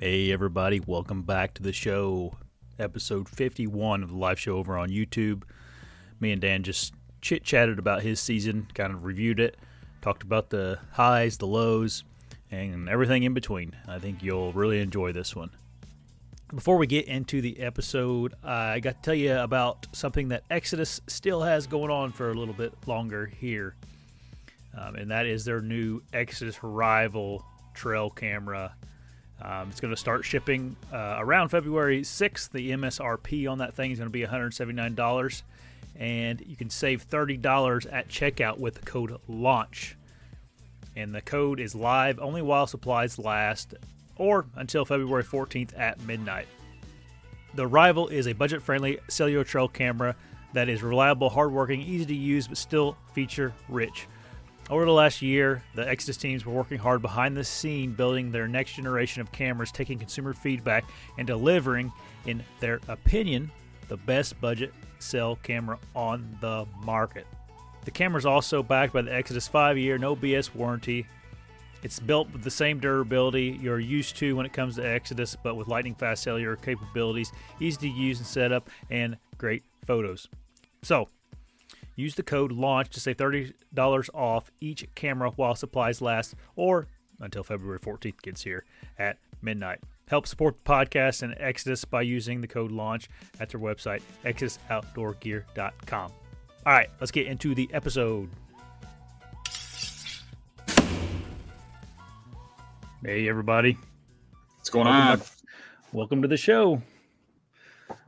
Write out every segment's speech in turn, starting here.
Hey, everybody, welcome back to the show. Episode 51 of the live show over on YouTube. Me and Dan just chit chatted about his season, kind of reviewed it, talked about the highs, the lows, and everything in between. I think you'll really enjoy this one. Before we get into the episode, I got to tell you about something that Exodus still has going on for a little bit longer here. Um, and that is their new Exodus Rival trail camera. Um, it's going to start shipping uh, around February 6th. The MSRP on that thing is going to be $179, and you can save $30 at checkout with the code LAUNCH. And the code is live only while supplies last or until February 14th at midnight. The Rival is a budget friendly cellular trail camera that is reliable, hardworking, easy to use, but still feature rich. Over the last year, the Exodus teams were working hard behind the scene building their next generation of cameras, taking consumer feedback and delivering, in their opinion, the best budget cell camera on the market. The camera is also backed by the Exodus 5 year no BS warranty. It's built with the same durability you're used to when it comes to Exodus, but with lightning fast cellular capabilities, easy to use and set up, and great photos. So, Use the code LAUNCH to save $30 off each camera while supplies last or until February 14th gets here at midnight. Help support the podcast and Exodus by using the code LAUNCH at their website, exodusoutdoorgear.com. All right, let's get into the episode. Hey, everybody. What's going Welcome on? to- Welcome to the show.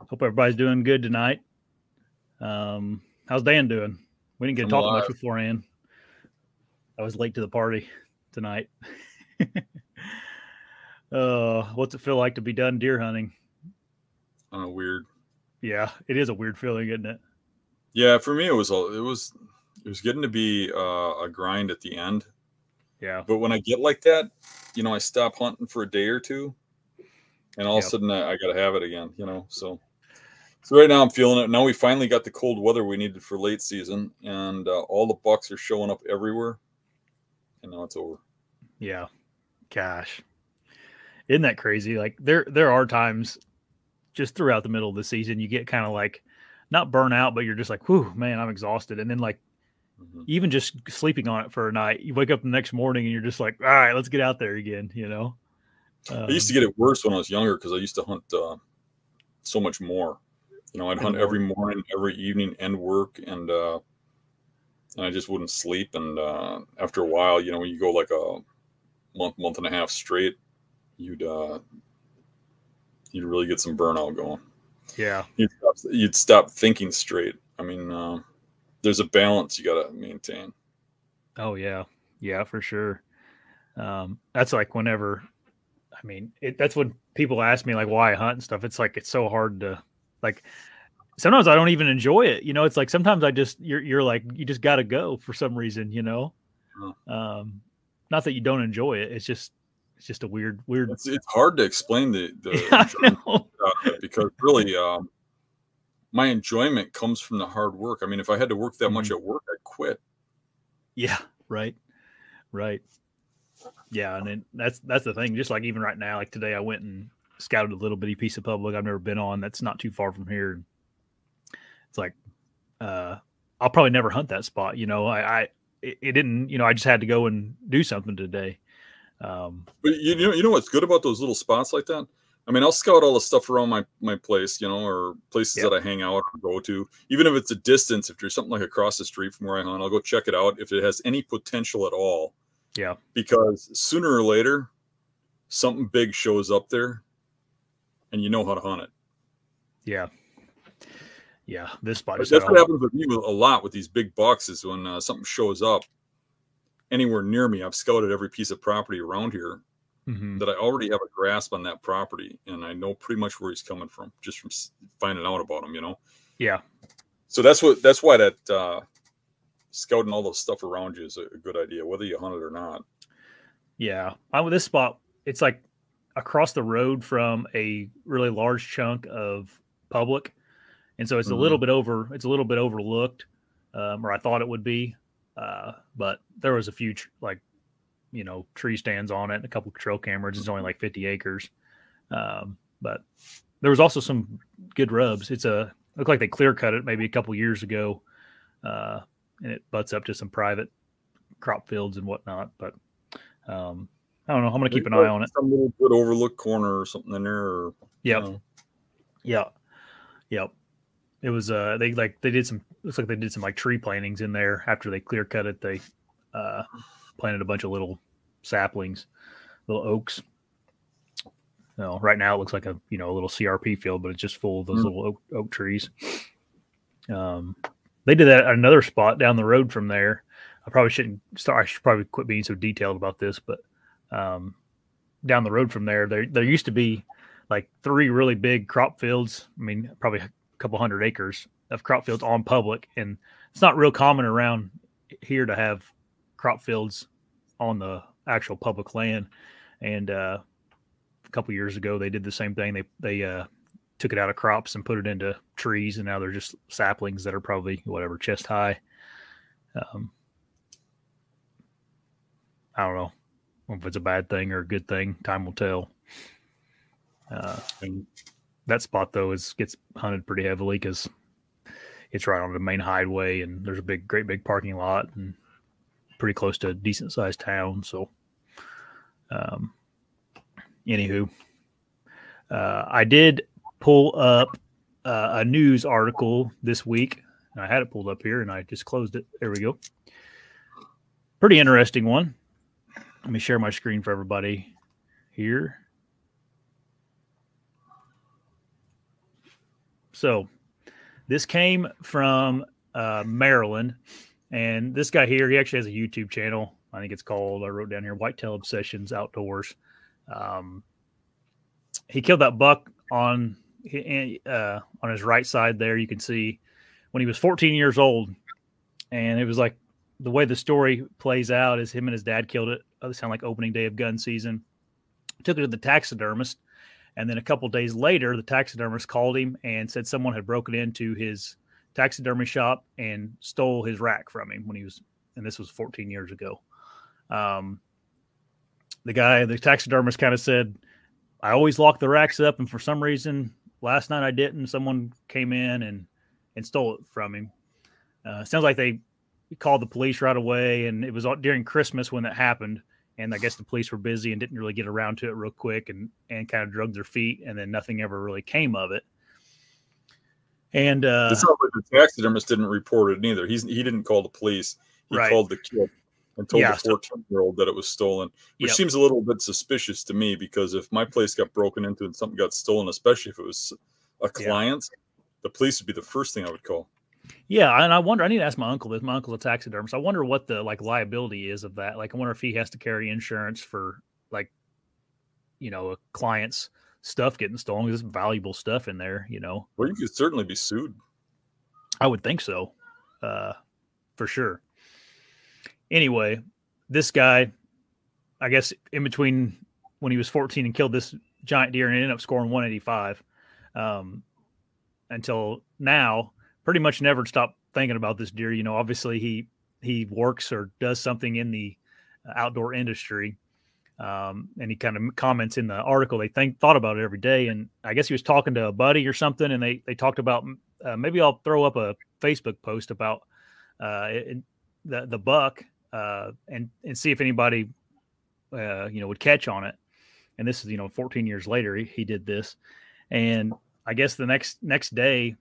Hope everybody's doing good tonight. Um, how's Dan doing? We didn't get to talk alive. much beforehand. I was late to the party tonight. uh, what's it feel like to be done deer hunting? Uh, weird. Yeah, it is a weird feeling, isn't it? Yeah, for me it was all it was it was getting to be uh, a grind at the end. Yeah, But when I get like that, you know, I stop hunting for a day or two, and all of a sudden I, I got to have it again. You know, so so right now I'm feeling it. Now we finally got the cold weather we needed for late season, and uh, all the bucks are showing up everywhere, and now it's over. yeah. Gosh, isn't that crazy? Like there, there are times just throughout the middle of the season you get kind of like not burn out, but you're just like, whew, man, I'm exhausted. And then like Mhm. even just sleeping on it for a night, you wake up the next morning and you're just like, all right, let's get out there again, you know? I used to Um, get it worse when I was younger because I used to hunt uh, so much more. You know, I'd hunt every morning, every evening, and work, and uh, and I just wouldn't sleep. And uh, after a while, you know, when you go like a month, month and a half straight, you'd uh, you'd really get some burnout going. yeah, You'd stop, you'd stop thinking straight. I mean, uh, there's a balance you got to maintain. Oh yeah, yeah, for sure. Um, that's like whenever, I mean, it, that's when people ask me like why I hunt and stuff. It's like it's so hard to like. Sometimes I don't even enjoy it. You know, it's like sometimes I just you're you're like you just got to go for some reason. You know, um, not that you don't enjoy it. It's just it's just a weird weird. It's it's hard to explain the the I know. out of it because really um, my enjoyment comes from the hard work. I mean, if I had to work that Mm-hmm. much at work, I'd quit. Yeah, right. Right. Yeah, and then that's that's the thing. Just like even right now, like today I went and scouted a little bitty piece of public I've never been on that's not too far from here. It's like uh I'll probably never hunt that spot, you know. I, I it, didn't, you know, I just had to go and do something today. Um But you know, you know what's good about those little spots like that? I mean, I'll scout all the stuff around my my place, you know, or places Yep. that I hang out or go to. Even if it's a distance, if there's something like across the street from where I hunt, I'll go check it out if it has any potential at all. Yeah. Because sooner or later, something big shows up there, and you know how to hunt it. yeah. Yeah, this spot that's what happens with me a lot with these big boxes when uh, something shows up anywhere near me. I've scouted every piece of property around here Mhm. that I already have a grasp on that property, and I know pretty much where he's coming from just from finding out about him. You know, Yeah. so that's what that's why that uh, scouting all the stuff around you is a, a good idea, whether you hunt it or not. Yeah, I with this spot, it's like across the road from a really large chunk of public, and so it's a little bit over. It's a little bit overlooked, um, or I thought it would be, uh, but there was a few tr- like, you know, tree stands on it, and a couple of trail cameras. It's only like fifty acres, Um, but there was also some good rubs. It's a looked like they clear cut it maybe a couple years ago, uh, and it butts up to some private crop fields and whatnot. But um, I don't know. I'm going to keep an eye on it. Some little good overlook corner or something in there. Or, Yep. know. Yeah. Yep. It was uh they like they did some looks like they did some like tree plantings in there after they clear cut it. They uh planted a bunch of little saplings, little oaks. So right now it looks like a you know a little CRP field, but it's just full of those Mm. little oak, oak trees. Um they did that at another spot down the road from there. I probably shouldn't start I should probably quit being so detailed about this, but um down the road from there there there used to be like three really big crop fields. I mean, probably a couple hundred acres of crop fields on public, and it's not real common around here to have crop fields on the actual public land. And uh, a couple years ago, they did the same thing. They they uh, took it out of crops and put it into trees, and now they're just saplings that are probably whatever chest high. Um, I don't know if it's a bad thing or a good thing. Time will tell. Uh, that spot though is gets hunted pretty heavily because it's right on the main highway and there's a big, great big parking lot and pretty close to a decent sized town. So, um, anywho, uh, I did pull up uh, a news article this week. I had it pulled up here and I just closed it. There we go. Pretty interesting one. Let me share my screen for everybody here. So, this came from uh, Maryland, and this guy here, he actually has a YouTube channel. I think it's called. I wrote down here, Whitetail Obsessions Outdoors. Um, he killed that buck on uh, on his right side there. You can see when he was 14 years old, and it was like the way the story plays out is him and his dad killed it. It sound like opening day of gun season. Took it to the taxidermist, and then a couple days later, the taxidermist called him and said someone had broken into his taxidermy shop and stole his rack from him when he was, and this was 14 years ago. Um, the guy, the taxidermist, kind of said, "I always lock the racks up, and for some reason, last night I didn't. Someone came in and and stole it from him." Uh, sounds like they called the police right away, and it was during Christmas when that happened. And I guess the police were busy and didn't really get around to it real quick, and and kind of drugged their feet, and then nothing ever really came of it. And uh, It's not like the taxidermist didn't report it either. He's he didn't call the police. He Right. called the kid and told Yeah, the 14 year old that it was stolen, which Yep. seems a little bit suspicious to me because if my place got broken into and something got stolen, especially if it was a Yeah. client, the police would be the first thing I would call. Yeah, and I wonder. I need to ask my uncle this. My uncle's a taxidermist. I wonder what the like liability is of that. Like, I wonder if he has to carry insurance for like, you know, a client's stuff getting stolen. There's valuable stuff in there. You know, Well, you could certainly be sued. I would think so, uh, for sure. Anyway, this guy, I guess, in between when he was 14 and killed this giant deer and ended up scoring 185, um, until now, pretty much never stopped thinking about this deer. You know, obviously he he works or does something in the outdoor industry. Um, and he kind of comments in the article they think thought about it every day and i guess he was talking to a buddy or something and they they talked about uh, maybe I'll throw up a Facebook post about uh, the the buck uh, and and see if anybody uh, you know would catch on it. And this is you know 14 years later he, he did this, and I guess the next next day,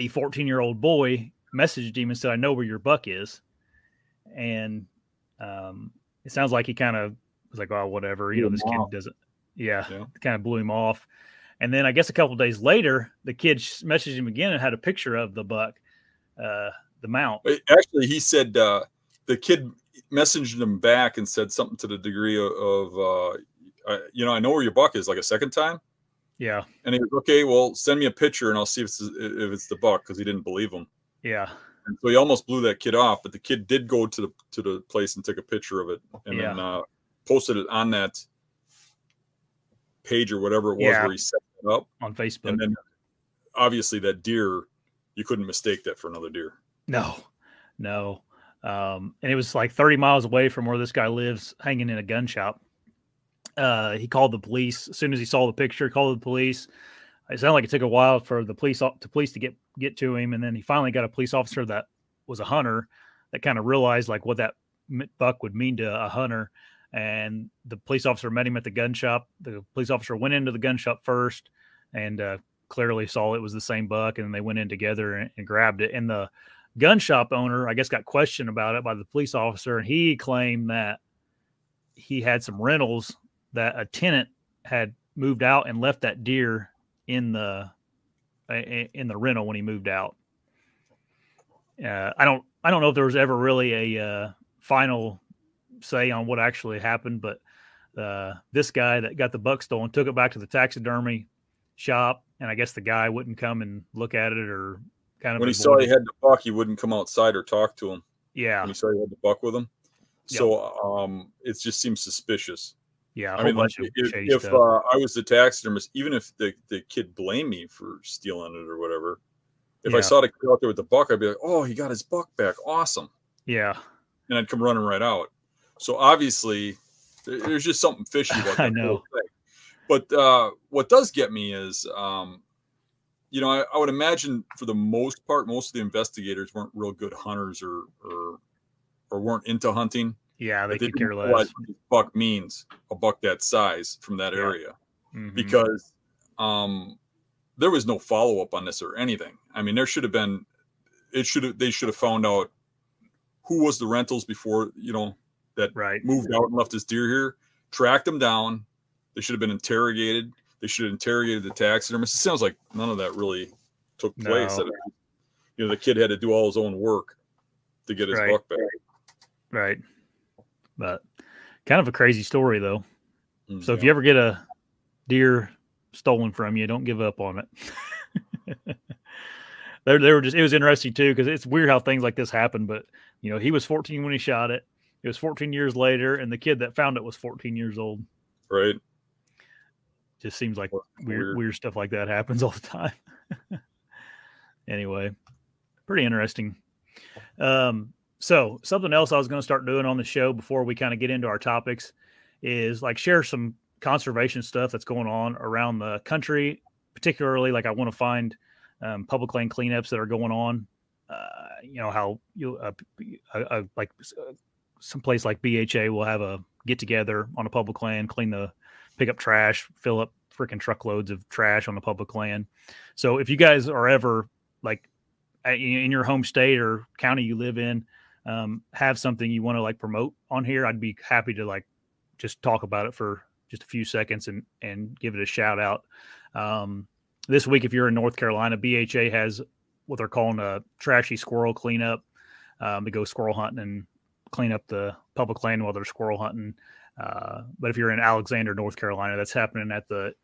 a 14 year old boy messaged him and said, "I know where your buck is," and um, it sounds like he kind of was like, "Oh, whatever," you know, this him kid off. doesn't. Yeah, Yeah. kind of blew him off. And then I guess a couple days later, the kid messaged him again and had a picture of the buck, uh, the mount. Actually, he said uh, the kid messaged him back and said something to the degree of, of uh, uh, you know, I know where your buck is, like a second time. Yeah, And he was okay. Well, send me a picture and I'll see if it's, if it's the buck because he didn't believe him. yeah, And so he almost blew that kid off. But the kid did go to the to the place and took a picture of it and then uh, posted it on that page or whatever it was Yeah. where he set it up. on Facebook. And then obviously that deer, you couldn't mistake that for another deer. No, no. Um, and it was like 30 miles away from where this guy lives, hanging in a gun shop. Uh, he called the police as soon as he saw the picture. Called the police. It sounded like it took a while for the police to police to get get to him, and then he finally got a police officer that was a hunter that kind of realized like what that buck would mean to a hunter. And the police officer met him at the gun shop. The police officer went into the gun shop first and uh, clearly saw it was the same buck, and they went in together and, and grabbed it. And the gun shop owner, I guess, got questioned about it by the police officer, and he claimed that he had some rentals that a tenant had moved out and left that deer in the in the rental when he moved out. Uh, I don't I don't know if there was ever really a uh, final say on what actually happened, but uh, this guy that got the buck stolen took it back to the taxidermy shop, and I guess the guy wouldn't come and look at it or kind of when he saw he had the buck, he wouldn't come outside or talk to him. Yeah, when he saw he had the buck with him, so um, it just seems suspicious. Yeah, I mean, like, if, if uh, I was the taxidermist, even if the, the kid blamed me for stealing it or whatever, if yeah. I saw the kid out there with the buck, I'd be like, "Oh, he got his buck back! Awesome!" Yeah, and I'd come running right out. So obviously, there's just something fishy about that. I know. But uh, what does get me is, um, you know, I, I, would imagine for the most part, most of the investigators weren't real good hunters or or, or weren't into hunting. Yeah, they, they could care less. What buck means a buck that size from that yeah. area, mm-hmm. because um, there was no follow up on this or anything. I mean, there should have been. It should have. They should have found out who was the rentals before you know that right. moved out and left his deer here. Tracked them down. They should have been interrogated. They should have interrogated the taxidermist. It sounds like none of that really took place. No. You know, the kid had to do all his own work to get his right. buck back. Right. But kind of a crazy story though. Mm, so yeah. if you ever get a deer stolen from you, don't give up on it. they, they were just it was interesting too because it's weird how things like this happen. But you know, he was 14 when he shot it. It was 14 years later, and the kid that found it was 14 years old. Right. Just seems like weird, weird, weird stuff like that happens all the time. anyway, pretty interesting. Um, so something else I was going to start doing on the show before we kind of get into our topics is like share some conservation stuff that's going on around the country. Particularly, like I want to find um, public land cleanups that are going on. Uh, you know how you uh, uh, uh like some place like BHA will have a get together on a public land, clean the pick up trash, fill up freaking truckloads of trash on the public land. So if you guys are ever like in your home state or county you live in, um, have something you want to like promote on here, I'd be happy to like just talk about it for just a few seconds and and give it a shout out. Um, this week, if you're in North Carolina, BHA has what they're calling a trashy squirrel cleanup. Um, to go squirrel hunting and clean up the public land while they're squirrel hunting. Uh, but if you're in Alexander, North Carolina, that's happening at the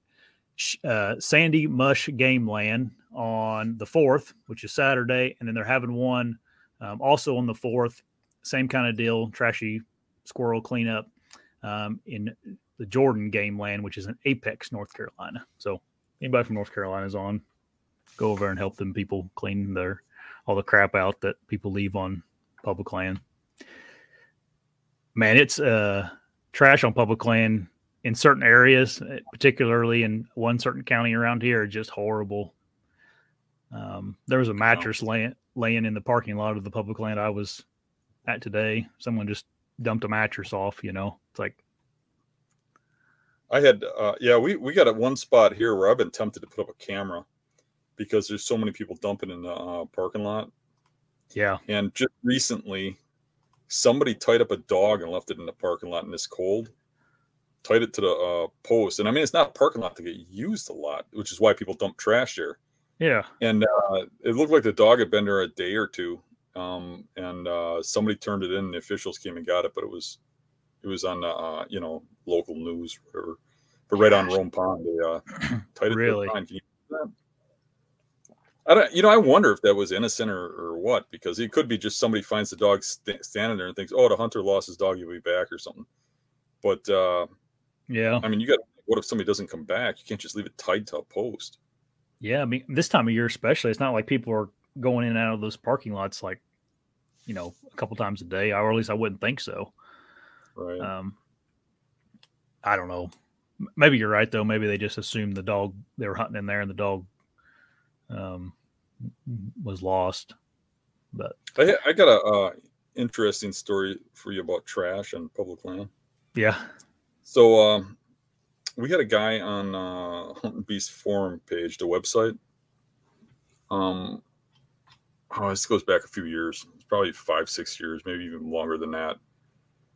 uh, Sandy Mush Game Land on the 4th, which is Saturday. And then they're having one um, also on the 4th, same kind of deal, trashy squirrel cleanup um, in the Jordan Game Land, which is in Apex, North Carolina. So anybody from North Carolina is on, go over and help them people clean their all the crap out that people leave on public land. Man, it's uh, trash on public land in certain areas, particularly in one certain county around here, just horrible. Um, there was a mattress laying laying in the parking lot of the public land I was at today. Someone just dumped a mattress off. You know, it's like I had, uh, yeah, we we got at one spot here where I've been tempted to put up a camera because there's so many people dumping in the uh, parking lot. Yeah, and just recently, somebody tied up a dog and left it in the parking lot in this cold. Tied it to the uh, post, and I mean it's not a parking lot to get used a lot, which is why people dump trash there. Yeah. And uh, it looked like the dog had been there a day or two. Um, and uh, somebody turned it in, and the officials came and got it, but it was it was on uh, you know local news, whatever. But right on Rome Pond, they uh, tied it really. I don't, you know, I wonder if that was innocent or, or what, because it could be just somebody finds the dog st- standing there and thinks, "Oh, the hunter lost his dog; he'll be back" or something. But uh, yeah, I mean, you got what if somebody doesn't come back? You can't just leave it tied to a post. Yeah, I mean, this time of year especially, it's not like people are going in and out of those parking lots like, you know, a couple times a day, or at least I wouldn't think so. Right. Um, I don't know. maybe you're right though. Maybe they just assumed the dog they were hunting in there and the dog um, was lost. But I, I got a uh, interesting story for you about trash and public land. Yeah. So um, we had a guy on uh, Hunting Beast forum page, the website. Um, oh, this goes back a few years. It's probably five, six years, maybe even longer than that.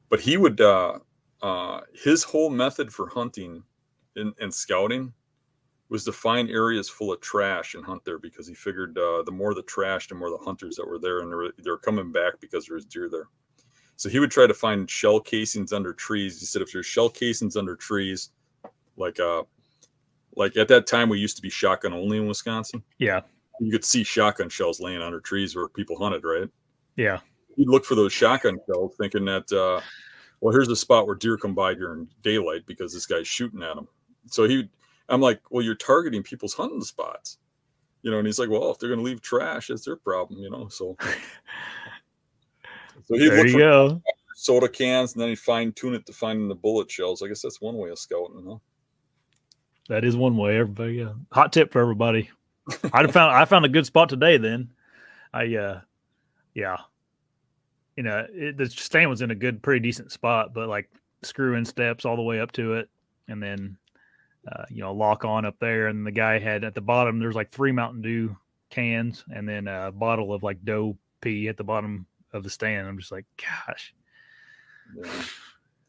But he would, uh, uh, his whole method for hunting and, and scouting was to find areas full of trash and hunt there because he figured uh, the more the trash, the more the hunters that were there, and they were, they coming back because there was deer there. So he would try to find shell casings under trees. He said if there's shell casings under trees, like uh, like at that time we used to be shotgun only in Wisconsin. Yeah, you could see shotgun shells laying under trees where people hunted, right? Yeah, You'd look for those shotgun shells, thinking that uh, well, here's the spot where deer come by during daylight because this guy's shooting at them. So he, I'm like, well, you're targeting people's hunting spots, you know. And he's like, well, if they're going to leave trash, it's their problem, you know. So, so he there you go. Soda cans, and then he fine tune it to finding the bullet shells. I guess that's one way of scouting, huh? That is one way. Everybody, yeah. Hot tip for everybody. I found I found a good spot today. Then, I uh, yeah, you know, it, the stand was in a good, pretty decent spot, but like screw in steps all the way up to it, and then uh, you know lock on up there. And the guy had at the bottom there's like three Mountain Dew cans, and then a bottle of like dough pee at the bottom of the stand. I'm just like, gosh. Yeah.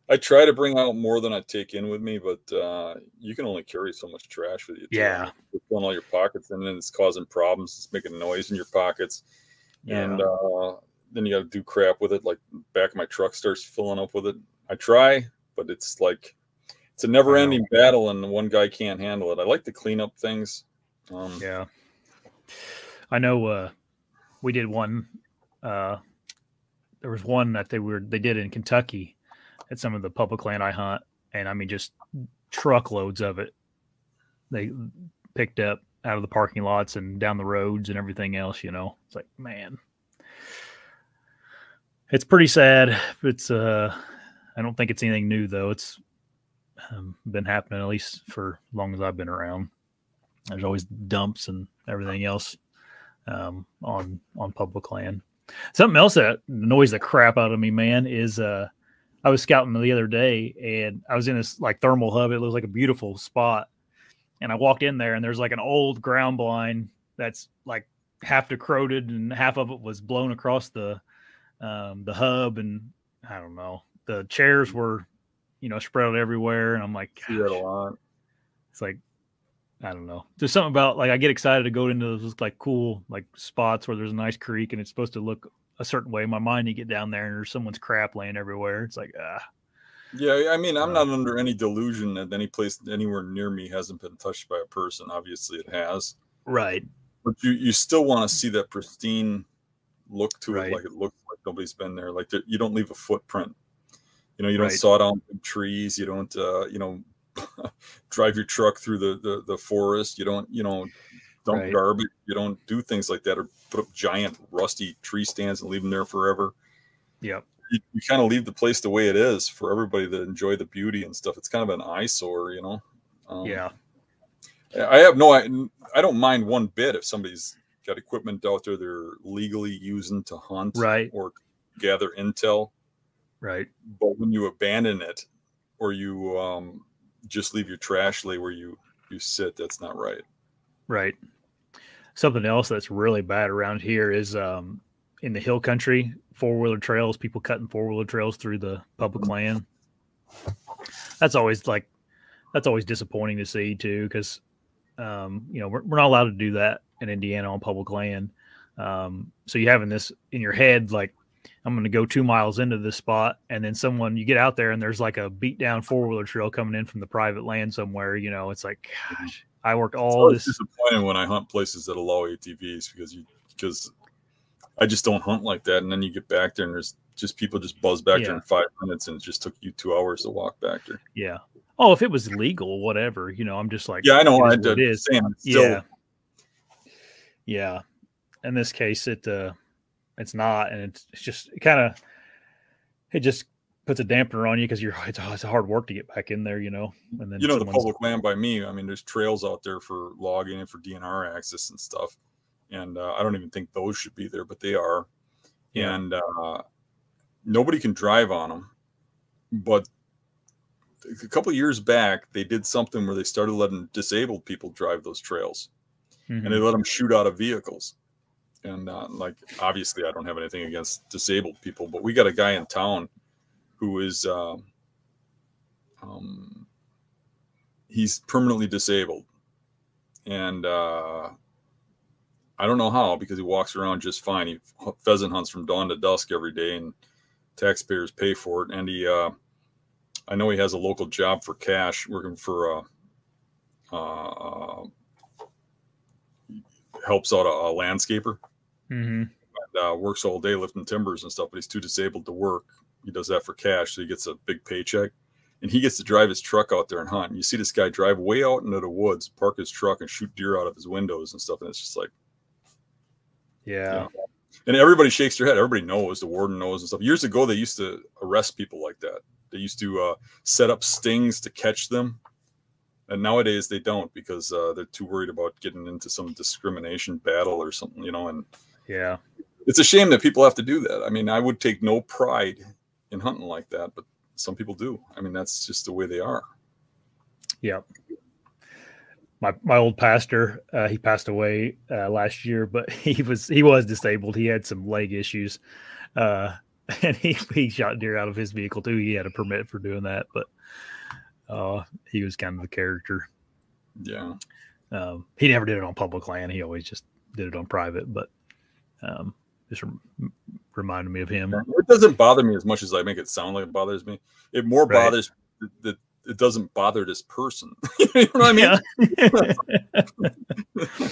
I try to bring out more than I take in with me, but uh, you can only carry so much trash with you. Yeah, it's filling all your pockets, and then it's causing problems. It's making noise in your pockets, yeah. and uh, then you got to do crap with it. Like back of my truck starts filling up with it. I try, but it's like it's a never-ending battle, and one guy can't handle it. I like to clean up things. Um, yeah, I know. Uh, we did one. Uh, there was one that they were they did in Kentucky at some of the public land I hunt, and I mean just truckloads of it. They picked up out of the parking lots and down the roads and everything else. You know, it's like man, it's pretty sad. It's uh, I don't think it's anything new though. It's um, been happening at least for as long as I've been around. There's always dumps and everything else um, on on public land. Something else that annoys the crap out of me, man, is uh, I was scouting the other day and I was in this like thermal hub. It looks like a beautiful spot. And I walked in there and there's like an old ground blind that's like half decroded and half of it was blown across the um, the hub and I don't know. The chairs were, you know, spread out everywhere. And I'm like, See that a lot. It's like I don't know. There's something about like I get excited to go into those like cool like spots where there's a nice creek and it's supposed to look a certain way in my mind. You get down there and there's someone's crap laying everywhere. It's like ah. Yeah, I mean, I'm not under any delusion that any place anywhere near me hasn't been touched by a person. Obviously, it has. Right. But you you still want to see that pristine look to right. it, like it looks like nobody's been there. Like you don't leave a footprint. You know, you don't right. saw down trees. You don't, uh, you know, drive your truck through the, the the forest. You don't, you know, dump right. garbage. You don't do things like that or put up giant rusty tree stands and leave them there forever. Yep. You, you kind of leave the place the way it is for everybody to enjoy the beauty and stuff. It's kind of an eyesore, you know. Um, yeah. I have no, I, I don't mind one bit if somebody's got equipment out there they're legally using to hunt, right, or gather intel, right. But when you abandon it, or you um, just leave your trash lay where you you sit, that's not right. Right. Something else that's really bad around here is um, in the hill country, four wheeler trails, people cutting four wheeler trails through the public land. That's always like, that's always disappointing to see too, because, um, you know, we're, we're not allowed to do that in Indiana on public land. Um, so you having this in your head, like, I'm going to go two miles into this spot, and then someone you get out there and there's like a beat down four wheeler trail coming in from the private land somewhere. You know, it's like, gosh, I worked all it's this. Disappointing when I hunt places that allow ATVs because you because I just don't hunt like that. And then you get back there and there's just people just buzz back yeah. there in five minutes, and it just took you two hours to walk back there. Yeah. Oh, if it was legal, whatever. You know, I'm just like, yeah, I know. I did. It is. Still... Yeah. Yeah. In this case, it uh, it's not, and it's, it's just kind of it just puts a dampener on you because you're it's, it's hard work to get back in there, you know. And then you know the public land by me. I mean, there's trails out there for logging and for DNR access and stuff, and uh, I don't even think those should be there, but they are. Yeah. And uh, nobody can drive on them, but a couple years back they did something where they started letting disabled people drive those trails, mm-hmm. and they let them shoot out of vehicles. And uh, like obviously, I don't have anything against disabled people, but we got a guy in town who is um, um, he's permanently disabled, and uh, I don't know how because he walks around just fine. He pheasant hunts from dawn to dusk every day, and taxpayers pay for it. And he, uh, I know he has a local job for cash, working for. Uh, uh, helps out a, a landscaper. Mm-hmm. And, uh, works all day lifting timbers and stuff, but he's too disabled to work he does that for cash, so he gets a big paycheck. And he gets to drive his truck out there and hunt. And you see this guy drive way out into the woods, park his truck, and shoot deer out of his windows and stuff. And it's just like, yeah. You know. And everybody shakes their head. Everybody knows the warden knows and stuff. Years ago, they used to arrest people like that. They used to uh, set up stings to catch them. And nowadays they don't because uh, they're too worried about getting into some discrimination battle or something, you know. And yeah, it's a shame that people have to do that. I mean, I would take no pride in hunting like that, but some people do. I mean, that's just the way they are. Yeah. My my old pastor, uh, he passed away uh, last year, but he was he was disabled. He had some leg issues, uh, and he he shot deer out of his vehicle too. He had a permit for doing that, but uh, he was kind of a character. Yeah. Um, he never did it on public land. He always just did it on private, but um, just reminded me of him. It doesn't bother me as much as I make it sound like it bothers me. It more right. bothers that it doesn't bother this person. you know what I mean? Yeah.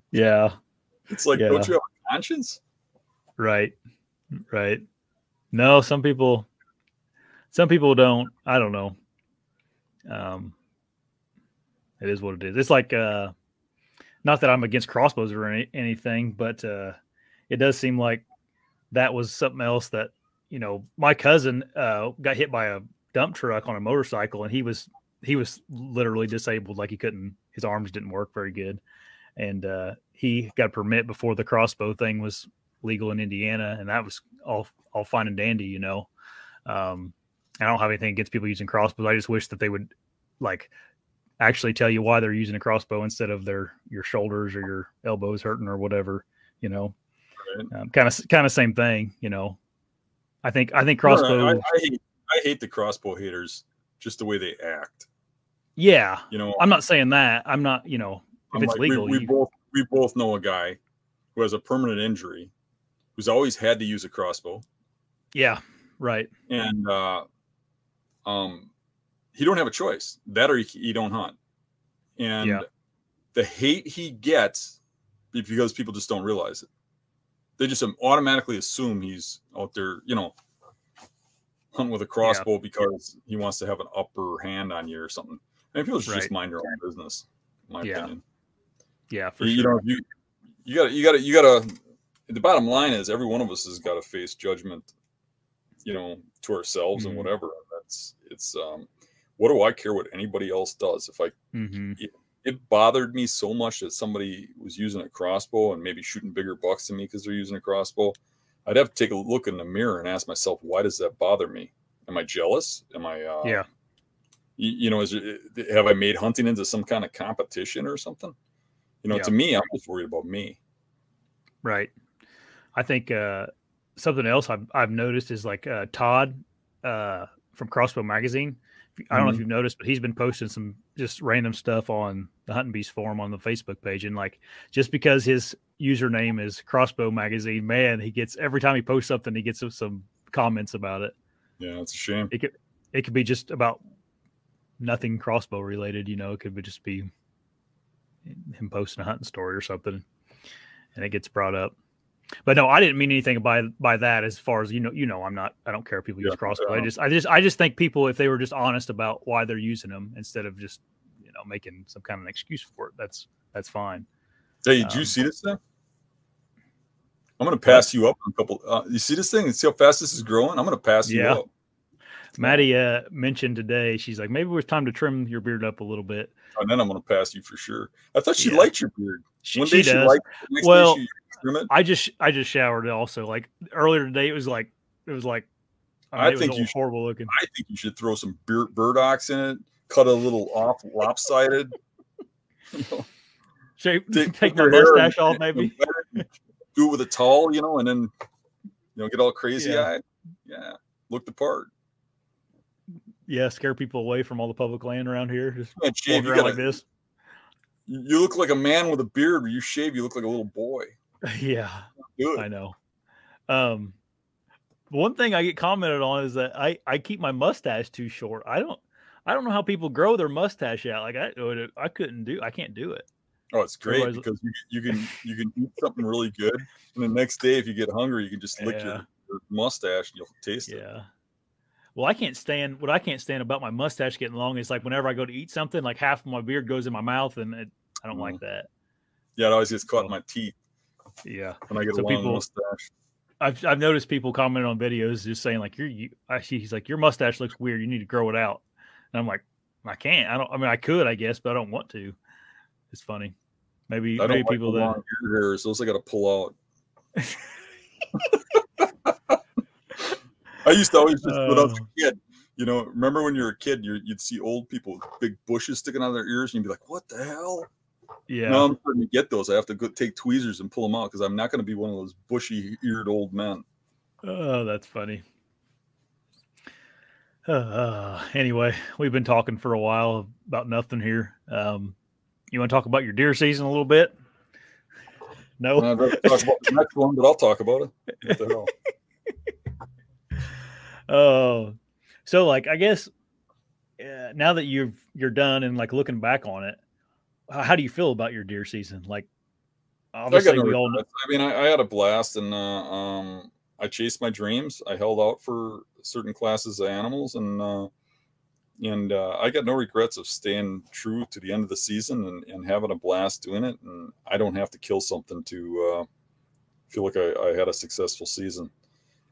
yeah. It's like, yeah. don't you have a conscience? Right. Right. No, some people some people don't. I don't know. Um it is what it is. It's like uh not that I'm against crossbows or any, anything, but uh it does seem like that was something else that you know my cousin uh, got hit by a dump truck on a motorcycle and he was he was literally disabled like he couldn't his arms didn't work very good. And uh, he got a permit before the crossbow thing was legal in indiana and that was all all fine and dandy you know. Um, i don't have anything against people using crossbows. I just wish that they would like actually tell you why they're using a crossbow instead of their your shoulders or your elbows hurting or whatever you know kind of kind of same thing, you know. I think I think crossbow. I, I, hate, I hate the crossbow haters just the way they act. Yeah, you know, I'm not saying that. I'm not, you know, if I'm it's like, legal. We, we you... both we both know a guy who has a permanent injury, who's always had to use a crossbow. Yeah, right. And uh, um, he don't have a choice. That or he, he don't hunt. And yeah. the hate he gets because people just don't realize it they just automatically assume he's out there, you know, hunting with a crossbow yeah. because he wants to have an upper hand on you or something. And people should right. just mind your own business, my yeah. opinion. Yeah, for you, sure. know, you you got you got you got to. The bottom line is every one of us has got to face judgment, you know, to ourselves mm-hmm. and whatever. That's it's um, what do I care what anybody else does? If I mm-hmm it bothered me so much that somebody was using a crossbow and maybe shooting bigger bucks than me because they're using a crossbow. I'd have to take a look in the mirror and ask myself, why does that bother me? Am I jealous? Am I, uh, yeah, you, you, know, is it, have I made hunting into some kind of competition or something? You know, yeah. to me, I'm just worried about me. Right. I think uh, something else I've, I've noticed is like uh, Todd uh, from Crossbow Magazine. I don't know if mm-hmm. you've noticed, but he's been posting some just random stuff on the Hunting Beast forum on the Facebook page, and like just because his username is Crossbow Magazine, man, he gets every time he posts something, he gets some comments about it. Yeah, it's a shame. It could it could be just about nothing crossbow related, you know. It could be just be him posting a hunting story or something, and it gets brought up. But no, I didn't mean anything by by that. As far as you know, you know, I'm not. I don't care if people yeah, use crossbow. I just, I just, I just think people, if they were just honest about why they're using them instead of just, you know, making some kind of an excuse for it, that's that's fine. Hey, did um, you see this thing? I'm going to pass you up a couple. Uh, you see this thing and see how fast this is growing? I'm going to pass you yeah. up. Maddie uh, mentioned today, she's like, maybe it's time to trim your beard up a little bit. And then I'm going to pass you for sure. I thought she Yeah. liked your beard. She, One day she does. liked it, the next day Well, she I just I just showered also. Like earlier today, it was like it was like I mean, it think you should- horrible looking. I think you should throw some beard, burdocks in it, cut a little off lopsided. You know, Shape, take- take take my your mustache and- off, maybe. Do it with a towel, you know, and then you know get all crazy Yeah. eyed. Yeah, look the part. Yeah, scare people away from all the public land around here. Just Man, shave, you, around gotta, like this. you look like a man with a beard. When you shave, you look like a little boy. yeah, Do I know. Um, one thing I get commented on is that I I keep my mustache too short. I don't I don't know how people grow their mustache out. Like I I couldn't do I can't do it. Oh, it's great Otherwise- because you, you can you can eat something really good, and the next day if you get hungry, you can just lick Yeah. your, your mustache and you'll taste it. Yeah. Well, I can't stand what I can't stand about my mustache getting long is like whenever I go to eat something, like half of my beard goes in my mouth, and it, I don't like that. Yeah, it always gets caught in my teeth Yeah, when I get So a long people- mustache. I've I've noticed people commenting on videos just saying like you're you. I see he's like your mustache looks weird. You need to grow it out. And I'm like I can't. I don't. I mean I could I guess, but I don't want to. It's funny. Maybe I don't maybe like people that hairs; those I got to pull out. I used to always just when I was a uh. kid. You know, remember when you were a kid, you you'd see old people with big bushes sticking out of their ears, and you'd be like, "What the hell?" Yeah Now I'm starting to get those. I have to go take tweezers and pull them out because I'm not going to be one of those bushy-eared old men. Oh, that's funny. Uh, anyway, we've been talking for a while about nothing here. Um, you want to talk about your deer season a little bit? No. I'd rather talk about the next one, but I'll talk about it. What the hell? Oh, so like I guess uh, now that you've you're done and like looking back on it, how, do you feel about your deer season? Like, obviously we all know. I mean, I, I had a blast, and uh, um, I chased my dreams. I held out for certain classes of animals, and uh, and uh, I got no regrets of staying true to the end of the season and, and having a blast doing it. And I don't have to kill something to uh, feel like I, I had a successful season.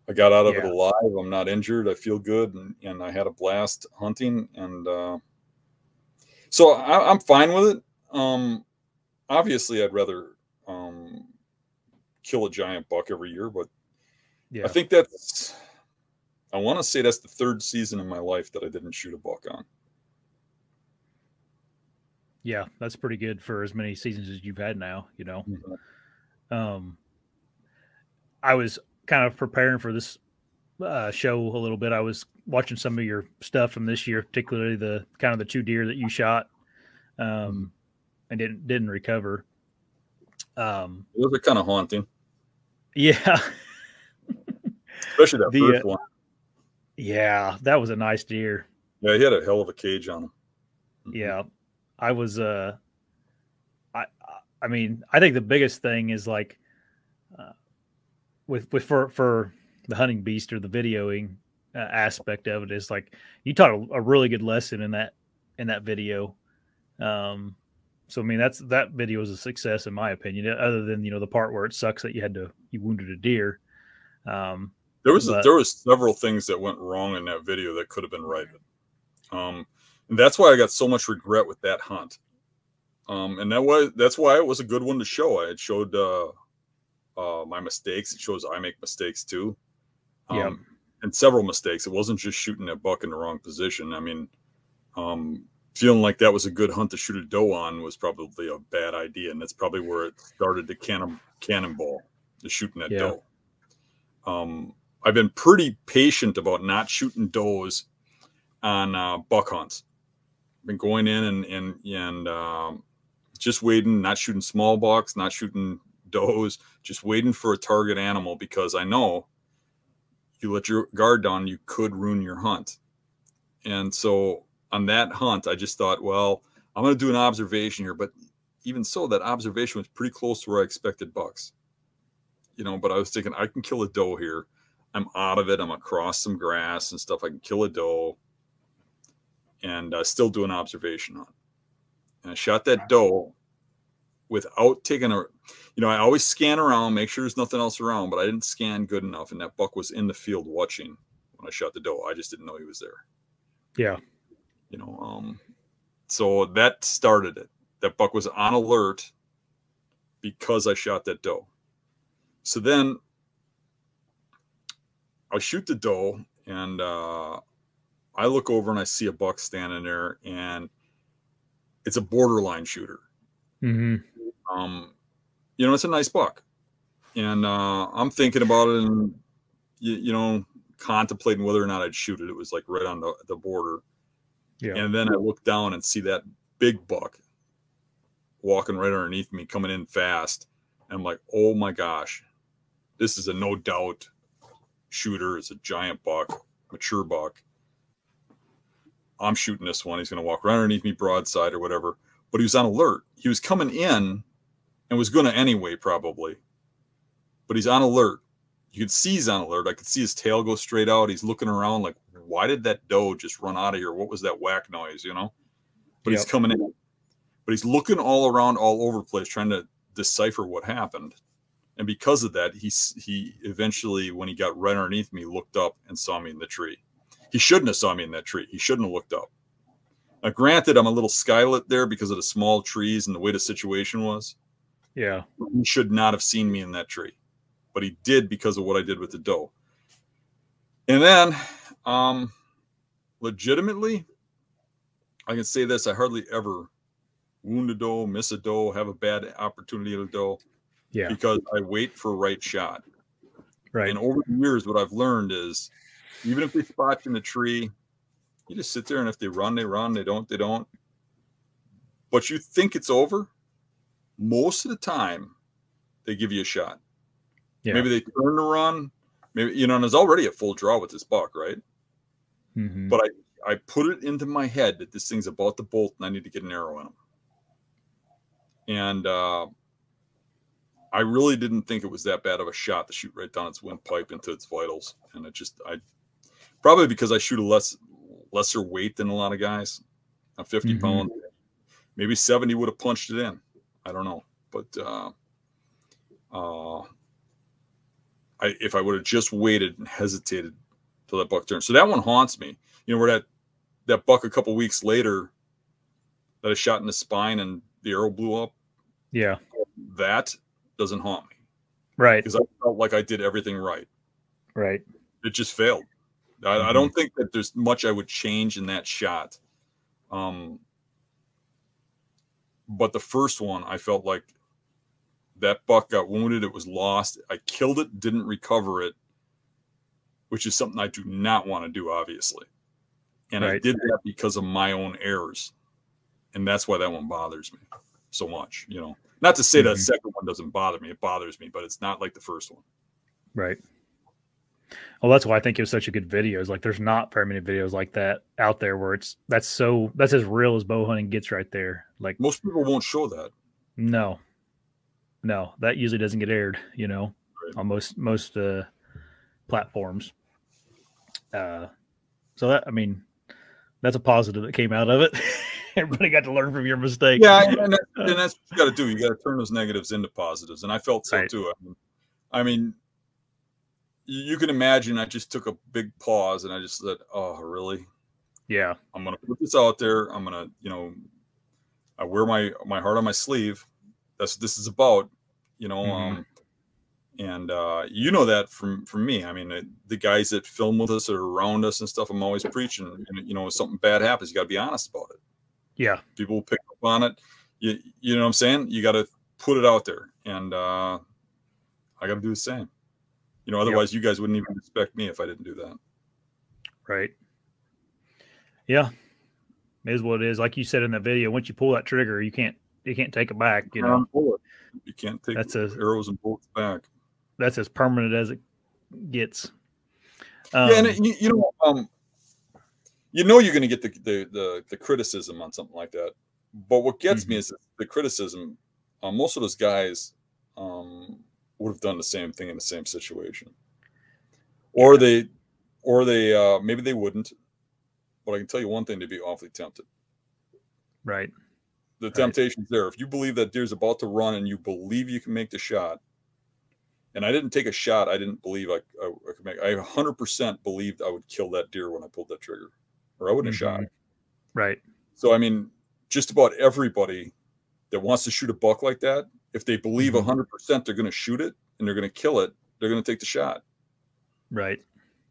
I got out of Yeah. it alive. I'm not injured. I feel good, and, and I had a blast hunting. And uh, so I, I'm fine with it. Um, obviously, I'd rather um, kill a giant buck every year, but Yeah. I think that's. I want to say that's the third season in my life that I didn't shoot a buck on. Yeah, that's pretty good for as many seasons as you've had now, you know. Um I was kind of preparing for this uh show a little bit. I was watching some of your stuff from this year, particularly the kind of the two deer that you shot um and didn't didn't recover. Um Those are kind of haunting, yeah. especially that The, first uh, one. yeah, that was a nice deer. Yeah, he had a hell of a cage on him. Mhm. Yeah. I was uh I I mean, I think the biggest thing is like uh, with with for for the hunting beast or the videoing uh, aspect of it is like you taught a, a really good lesson in that in that video. Um so I mean that's that video was a success in my opinion other than you know the part where it sucks that you had to you wounded a deer. Um There was But- there was several things that went wrong in that video that could have been righted. Um, and that's why I got so much regret with that hunt. Um, and that was that's why it was a good one to show. I had showed uh, uh, my mistakes. It shows I make mistakes too. Um, Yeah. and several mistakes. It wasn't just shooting a buck in the wrong position. I mean, um, feeling like that was a good hunt to shoot a doe on was probably a bad idea, and that's probably where it started to cannon cannonball, the shooting that Yeah. doe. Um, I've been pretty patient about not shooting does on uh, buck hunts. I've Been going in and and and um, just waiting, not shooting small bucks, not shooting does, just waiting for a target animal because I know you let your guard down, you could ruin your hunt. And so on that hunt, I just thought, well, I'm going to do an observation here, but even so, that observation was pretty close to where I expected bucks. You know, but I was thinking I can kill a doe here. I'm out of it. I'm across some grass and stuff. I can kill a doe and uh, still do an observation hunt. And I shot that doe without taking a, you know, I always scan around, make sure there's nothing else around, but I didn't scan good enough. And that buck was in the field watching when I shot the doe. I just didn't know he was there. Yeah. You know, um, so that started it. That buck was on alert because I shot that doe. So then I shoot the doe and uh, I look over and I see a buck standing there and it's a borderline shooter. Mm-hmm. Um, you know, it's a nice buck. And uh, I'm thinking about it and, you, you know, contemplating whether or not I'd shoot it. It was like right on the, the border. And then I look down and see that big buck walking right underneath me, coming in fast. And I'm like, oh my gosh, this is a no doubt shooter. It's a giant buck, mature buck. I'm shooting this one. He's going to walk right underneath me, broadside or whatever. But he was on alert. He was coming in and was going to anyway, probably. But he's on alert. You could see he's on alert. I could see his tail go straight out. He's looking around like, why did that doe just run out of here? What was that whack noise, you know? But Yep. he's coming in. But he's looking all around, all over the place, trying to decipher what happened. And because of that, he he eventually, when he got right underneath me, looked up and saw me in the tree. He shouldn't have saw me in that tree. He shouldn't have looked up. Now, granted, I'm a little skylit there because of the small trees and the way the situation was. Yeah. He should not have seen me in that tree, but he did because of what I did with the doe. And then, um, legitimately, I can say this: I hardly ever wound a doe, miss a doe, have a bad opportunity at a doe Yeah. because I wait for right shot. Right. And over the years, what I've learned is even if they spot you in the tree, you just sit there and if they run, they run. They don't, they don't. But you think it's over, most of the time, they give you a shot. Yeah. Maybe they turn to run. Maybe, you know, and there's already a full draw with this buck, right? Mhm. But I, I put it into my head that this thing's about to bolt and I need to get an arrow in him. And uh, I really didn't think it was that bad of a shot to shoot right down its windpipe into its vitals. And it just, I probably because I shoot a less lesser weight than a lot of guys. A 50 Mhm. pound, maybe 70 would have punched it in. I don't know. But uh, uh, I, if I would have just waited and hesitated till that buck turned. So that one haunts me. You know, where that that buck a couple weeks later that I shot in the spine and the arrow blew up, Yeah. that doesn't haunt me Right. because I felt like I did everything right. Right. It just failed. I, I don't think that there's much I would change in that shot. Um, but the first one, I felt like that buck got wounded. It was lost. I killed it, didn't recover it, which is something I do not want to do, obviously. And I did that because of my own errors. And that's why that one bothers me so much. You know, not to say that Mhm. second one doesn't bother me, it bothers me, but it's not like the first one. Right. Well, that's why I think it was such a good video. Is like there's not very many videos like that out there where it's that's so that's as real as bow hunting gets right there. Like Most people won't show that. no, no, that usually doesn't get aired. You know, Right. on most most uh, platforms. Uh, so that I mean, that's a positive that came out of it. Everybody got to learn from your mistake. Yeah, and, that, and that's what you got to do. You got to turn those negatives into positives, and I felt so Right. too. I mean, I mean, you, can imagine. I just took a big pause, and I just said, "Oh, really? yeah, I'm going to put this out there. I'm going to, you know, I wear my my heart on my sleeve. That's what this is about, you know." Mhm. Um, and uh, you know that from from me. I mean, the, the guys that film with us or around us and stuff. I'm always preaching. And, you know, if something bad happens, you got to be honest about it yeah, people will pick up on it. You, you know what I'm saying? You got to put it out there, and uh, I got to do the same. You know, otherwise, you guys wouldn't even respect me if I didn't do that. right. Yeah, it is what it is. Like you said in that video, once you pull that trigger, you can't you can't take it back. You know, bullet. You can't take That's a- arrows and bullets back. that's as permanent as it gets. Um, yeah, and it, you, you know, um, you know, you're going to get the, the the the criticism on something like that. But what gets me is the criticism. Uh, most of those guys um, would have done the same thing in the same situation, or they, or they, uh, maybe they wouldn't. But I can tell you one thing: they'd be awfully tempted. right. The temptation's there. If you believe that deer's about to run and you believe you can make the shot, and I didn't take a shot. I didn't believe I, I, I could make. I 100% believed I would kill that deer when I pulled that trigger, or I wouldn't have Mhm. shot. Right. So I mean, just about everybody that wants to shoot a buck like that, if they believe Mhm. 100% they're going to shoot it and they're going to kill it, they're going to take the shot. Right.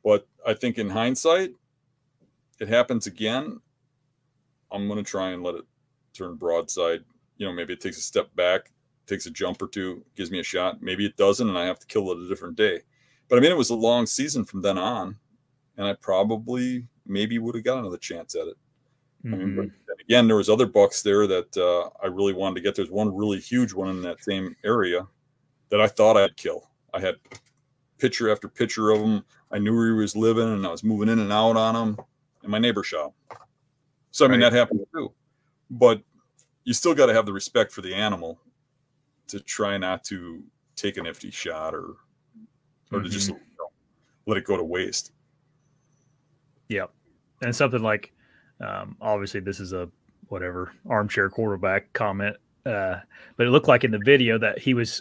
But I think in hindsight, it happens again. I'm going to try and let it turn broadside. You know, maybe it takes a step back, takes a jump or two, gives me a shot. Maybe it doesn't, and I have to kill it a different day. But I mean, it was a long season from then on, and I probably maybe would have got another chance at it. I mean, but Mhm. then again, there was other bucks there that uh, I really wanted to get. There's one really huge one in that same area that I thought I'd kill. I had picture after picture of him. I knew where he was living, and I was moving in and out on him. And my neighbor shop. So I mean, Right. that happened too. But you still got to have the respect for the animal to try not to take an empty shot or or to just Mhm. you know, let it go to waste. Yeah, And something like, um, obviously, this is a whatever armchair quarterback comment, uh, but it looked like in the video that he was,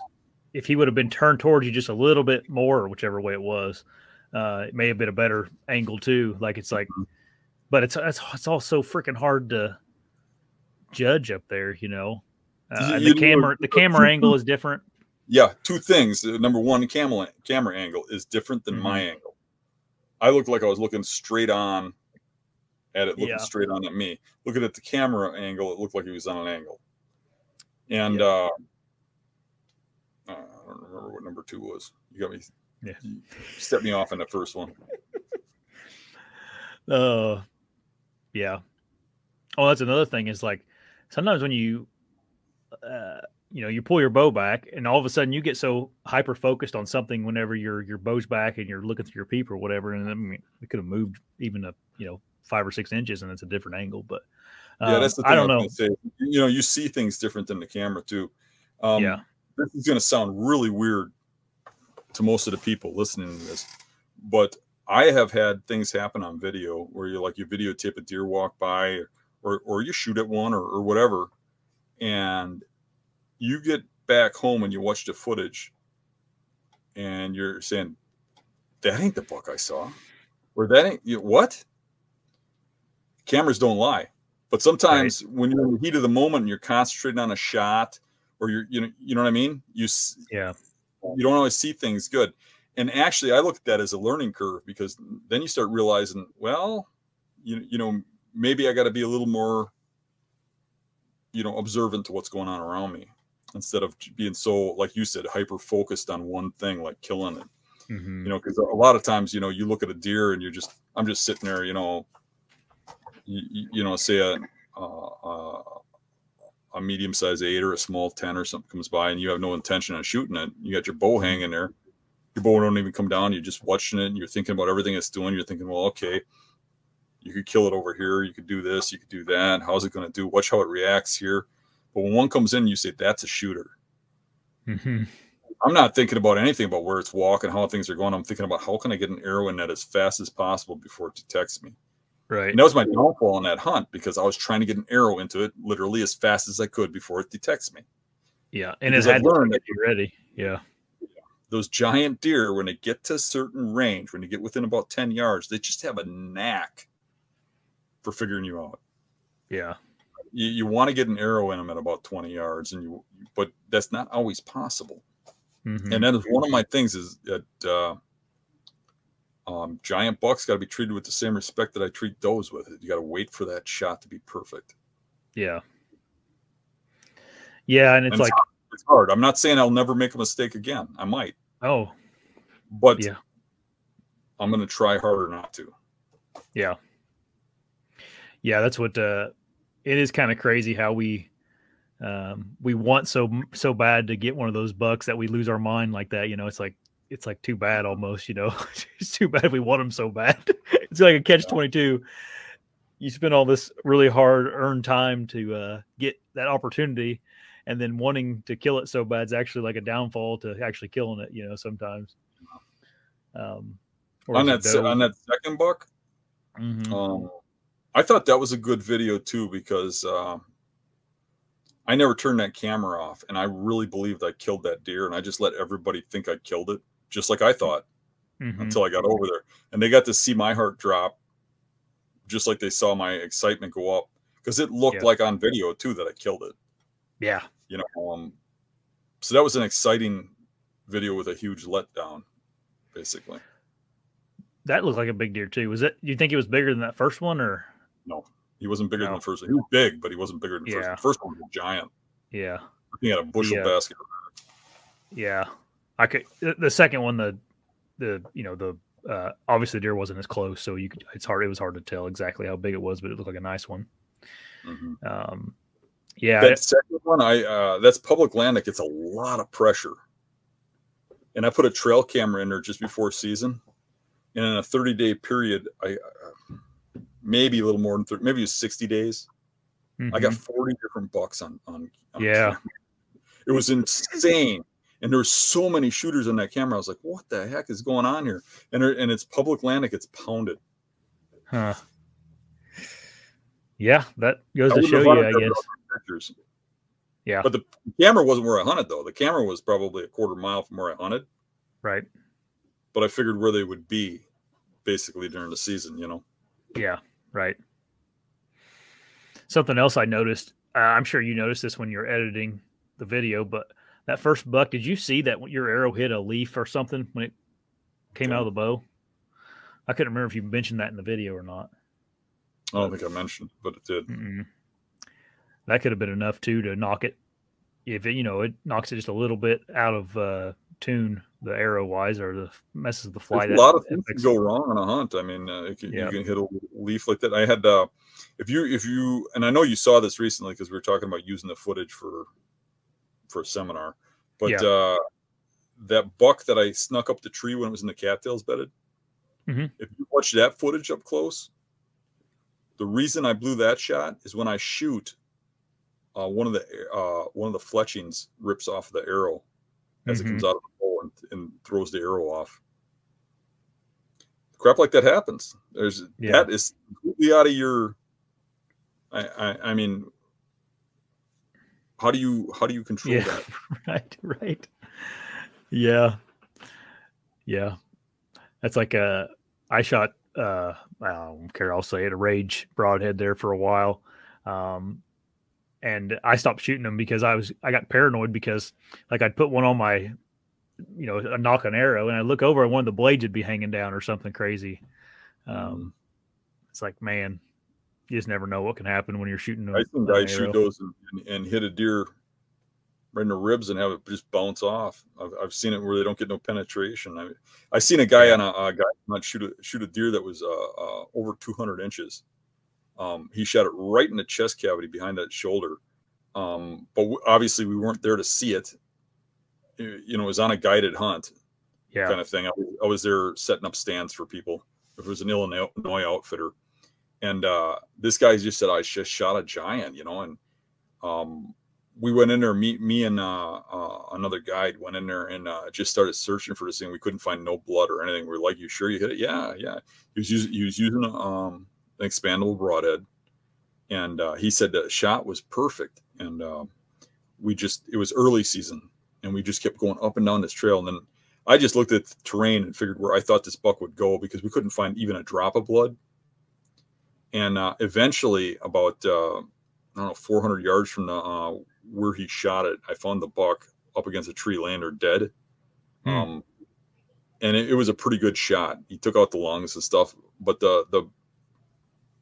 if he would have been turned towards you just a little bit more, or whichever way it was, uh, it may have been a better angle too. Like it's like, but it's it's, it's all so freaking hard to judge up there, you know. Uh, and the camera, the camera angle is different. Yeah, two things. Uh, Number one, camera camera angle is different than my Mm-hmm. angle. I looked like I was looking straight on at it, looking Yeah. straight on at me. Looking at the camera angle, it looked like he was on an angle. And Yeah. uh, uh, I don't remember what number two was. You got me. Yeah. You stepped me off in the first one. Uh, yeah. Oh, that's another thing is like sometimes when you, uh, you know, you pull your bow back and all of a sudden you get so hyper focused on something whenever your your bow's back and you're looking through your peep or whatever, and I mean, it could have moved even a you know five or six inches and it's a different angle, but yeah, um, that's the thing I don't know. Say. You know, you see things different than the camera too. Um, Yeah. This is going to sound really weird to most of the people listening to this, but I have had things happen on video where you're like you videotape a deer walk by, or or or you shoot at one or, or whatever, and you get back home and you watch the footage, and you're saying, "That ain't the buck I saw," or "That ain't you, what." Cameras don't lie, but sometimes when you're in the heat of the moment and you're concentrating on a shot, or you're you know you know what I mean, you Yeah. you don't always see things good. And actually, I look at that as a learning curve because then you start realizing, well, you you know, maybe I got to be a little more, you know, observant to what's going on around me instead of being so, like you said, hyper focused on one thing, like killing it. Mhm. You know, because a lot of times, you know, you look at a deer and you're just, I'm just sitting there, you know, you, you- know, say a, uh, a medium sized eight or a small 10 or something comes by and you have no intention of shooting it. You got your bow hanging there. Your bow don't even come down. You're just watching it and you're thinking about everything it's doing. You're thinking, well, okay, you could kill it over here. You could do this. You could do that. How's it going to do? Watch how it reacts here. But when one comes in, you say, that's a shooter. Mhm. I'm not thinking about anything about where it's walking, how things are going. I'm thinking about how can I get an arrow in that as fast as possible before it detects me. Right. And that was my downfall on that hunt because I was trying to get an arrow into it literally as fast as I could before it detects me. Yeah. And as to learned get you're ready. Yeah. Those giant deer, when they get to a certain range, when they get within about 10 yards, they just have a knack for figuring you out. Yeah. You, you want to get an arrow in them at about 20 yards, and you, but that's not always possible. Mhm. And that is one of my things is that uh, um, giant bucks got to be treated with the same respect that I treat those with. You got to wait for that shot to be perfect. yeah. Yeah. And it's And like, It's hard. I'm not saying I'll never make a mistake again. I might, oh, but Yeah. I'm going to try harder not to. Yeah. Yeah, that's what uh it is kind of crazy how we um we want so so bad to get one of those bucks that we lose our mind like that, you know. It's like it's like too bad almost, you know. it's too bad we want them so bad. it's like a catch 22. You spend all this really hard earned time to uh get that opportunity and then wanting to kill it so bad is actually like a downfall to actually killing it, you know, sometimes. Um On that it se- doe? on that second buck, Mhm. um, I thought that was a good video too because uh, I never turned that camera off, and I really believed I killed that deer, and I just let everybody think I killed it, just like I thought, Mhm. until I got over there, and they got to see my heart drop, just like they saw my excitement go up, because it looked Yeah. like on video too that I killed it. Yeah. You know, um, so that was an exciting video with a huge letdown, basically. That looked like a big deer too. Was it? You think it was bigger than that first one, or No, he wasn't bigger than the first one. He was big, but he wasn't bigger than the first Yeah. one. The first one was a giant. yeah, He had a bushel Yeah. basket. yeah? I could. The, second one, the the you know the uh, obviously the deer wasn't as close, so you could. It's hard. It was hard to tell exactly how big it was, but it looked like a nice one. Mhm. Um, yeah, That second one, I uh, that's public land that gets a lot of pressure. And I put a trail camera in there just before season, and in a 30 day period, I uh, maybe a little more than 30, maybe it was 60 days. I got mhm. 40 different bucks on on. on Yeah. camera. it was insane, and there were so many shooters on that camera. I was like, "What the heck is going on here?" And and it's public land it gets pounded. Huh. Yeah, that goes I to show you, I guess. pictures. Yeah. But the camera wasn't where I hunted though. The camera was probably a quarter mile from where I hunted. Right. But I figured where they would be basically during the season, you know. Yeah. Right. Something else I noticed. Uh, I'm sure you noticed this when you're editing the video, but that first buck, did you see that your arrow hit a leaf or something when it came out of the bow? I couldn't remember if you mentioned that in the video or not. I don't think I mentioned, but it did. Mm-mm. That could have been enough too to knock it. If it, you know, it knocks it just a little bit out of uh, tune, the arrow wise, or the messes the fly. There's a lot of things can go wrong on a hunt. I mean, uh, it can, Yeah. you can hit a leaf like that. I had, uh, if you, if you, and I know you saw this recently because we were talking about using the footage for, for a seminar, but Yeah. uh, that buck that I snuck up the tree when it was in the cattails bedded, Mhm. if you watch that footage up close, the reason I blew that shot is when I shoot, uh, one of the uh, one of the fletchings rips off the arrow as Mhm. it comes out of and, throws the arrow off. Crap like that happens. There's Yeah. that is completely out of your. I, I I mean, how do you how do you control Yeah. that? right, right. Yeah. Yeah. That's like a I shot uh I don't care, I'll say it, a rage broadhead there for a while. Um and I stopped shooting them because I was I got paranoid because like I'd put one on my you know, a nock an arrow and I look over and one of the blades would be hanging down or something crazy. Um it's like man, you just never know what can happen when you're shooting. I seen an guys shoot those and, and, and hit a deer right in the ribs and have it just bounce off. I've, I've seen it where they don't get no penetration. I I seen a guy on a, a guy not shoot a shoot a deer that was uh, uh, over 200 inches. Um, he shot it right in the chest cavity behind that shoulder. Um, but w- obviously we weren't there to see it. You know, it was on a guided hunt Yeah. kind of thing. I was, I was there setting up stands for people. It was an Illinois outfitter, and uh, this guy just said I just shot a giant, you know. And um, we went in there. Me, me, and uh, uh, another guide went in there and uh, just started searching for this thing. We couldn't find no blood or anything. We are like, "You sure you hit it?" Yeah, yeah. He was using he was using um, an expandable broadhead, and uh, he said the shot was perfect. And uh, we just it was early season, and we just kept going up and down this trail, and then I just looked at the terrain and figured where I thought this buck would go because we couldn't find even a drop of blood. And uh, eventually, about uh, I don't know, 400 yards from the uh, where he shot it, I found the buck up against a tree, lander dead. Hmm. Um, and it, it was a pretty good shot. He took out the lungs and stuff, but the the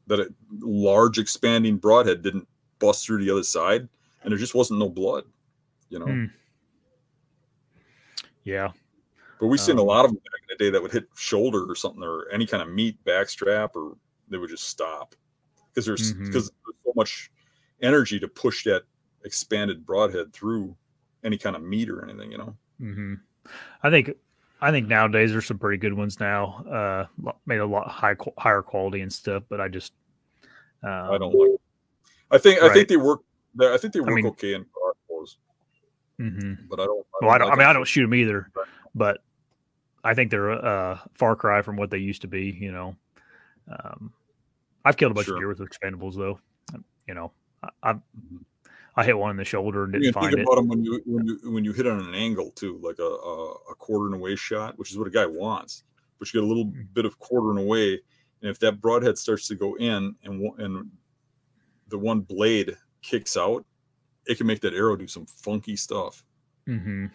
that large expanding broadhead didn't bust through the other side, and there just wasn't no blood. You know. Hmm. Yeah. But we've seen a Um, lot of them back in the day that would hit shoulder or something or any kind of meat backstrap or they would just stop because there's because there's so much energy to push that expanded broadhead through any kind of meat or anything, you know. hmm I think I think nowadays there's some pretty good ones now. Uh, made a lot high higher quality and stuff, but I just um, I don't like. I think I Right. think they work. I think they work mean- okay in mhm. but I don't. Well, I don't. I mean, I don't shoot them either, Right. but I think they're a uh, far cry from what they used to be. You know, um, I've killed a bunch Sure. of deer with expandables though. You know, I, I've Mhm. I hit one in the shoulder and didn't You find think it. about them when you when you when you hit on an angle too, like a, a a quarter and away shot, which is what a guy wants. But you get a little Mm. bit of quarter and away, and if that broadhead starts to go in and and the one blade kicks out, it can make that arrow do some funky stuff. hmm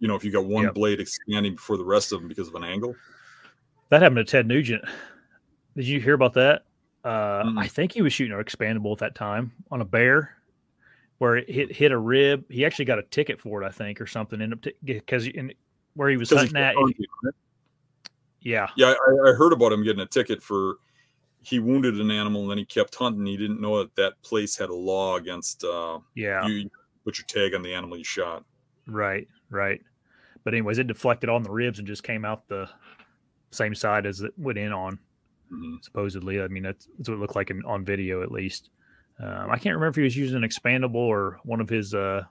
You know, if you got one Yep. blade expanding before the rest of them because of an angle. That happened to Ted Nugent. Did you hear about that? Uh, Mm-mm. I think he was shooting an expandable at that time on a bear, where it hit hit a rib. He actually got a ticket for it, I think, or something. Ended up because where he was 'Cause he hunting at. Yeah, Yeah, I, I heard about him getting a ticket for he wounded an animal and then he kept hunting. He didn't know that that place had a law against uh, yeah, you put your tag on the animal you shot. right, right. But anyways, it deflected on the ribs and just came out the same side as it went in on. Mhm. supposedly. I mean, that's, that's what it looked like in, on video, at least. Um, I can't remember if he was using an expandable or one of his uh,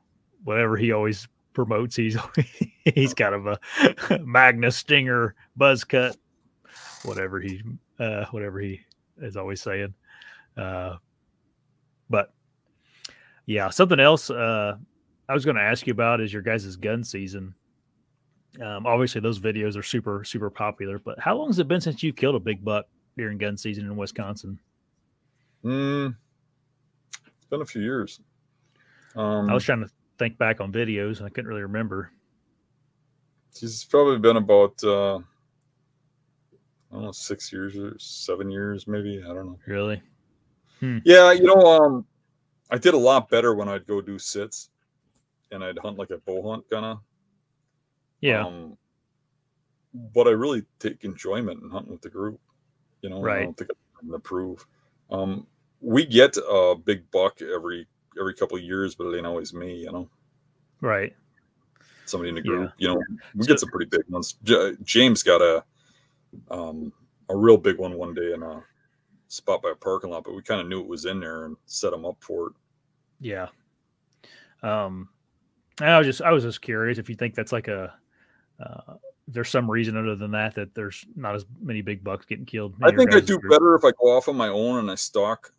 whatever he always promotes. He's he's kind of a Magnus Stinger buzz cut, whatever he uh, whatever he is always saying. Uh, but yeah, something else uh, I was going to ask you about is your guys' gun season. Um, obviously, those videos are super super popular. But how long has it been since you've killed a big buck during gun season in Wisconsin? Mm, it's been a few years. Um, I was trying to think back on videos and I couldn't really remember. He's probably been about uh, I don't know six years or seven years, maybe. I don't know. Really? Yeah, you know, um, I did a lot better when I'd go do sits, and I'd hunt like a bow hunt, kind of. Yeah. Um, but I really take enjoyment in hunting with the group. You know, I Right. don't think I'm to prove. Um, we get a big buck every every couple of years, but it ain't always me. You know, right. somebody in the Yeah. group. You know, we So- get some pretty big ones. J- James got a um, a real big one one day in a spot by a parking lot, but we kind of knew it was in there and set them up for it. Yeah. Um, I was just I was just curious if you think that's like a uh, there's some reason other than that that there's not as many big bucks getting killed. I think I do group. better if I go off on my own and I stalk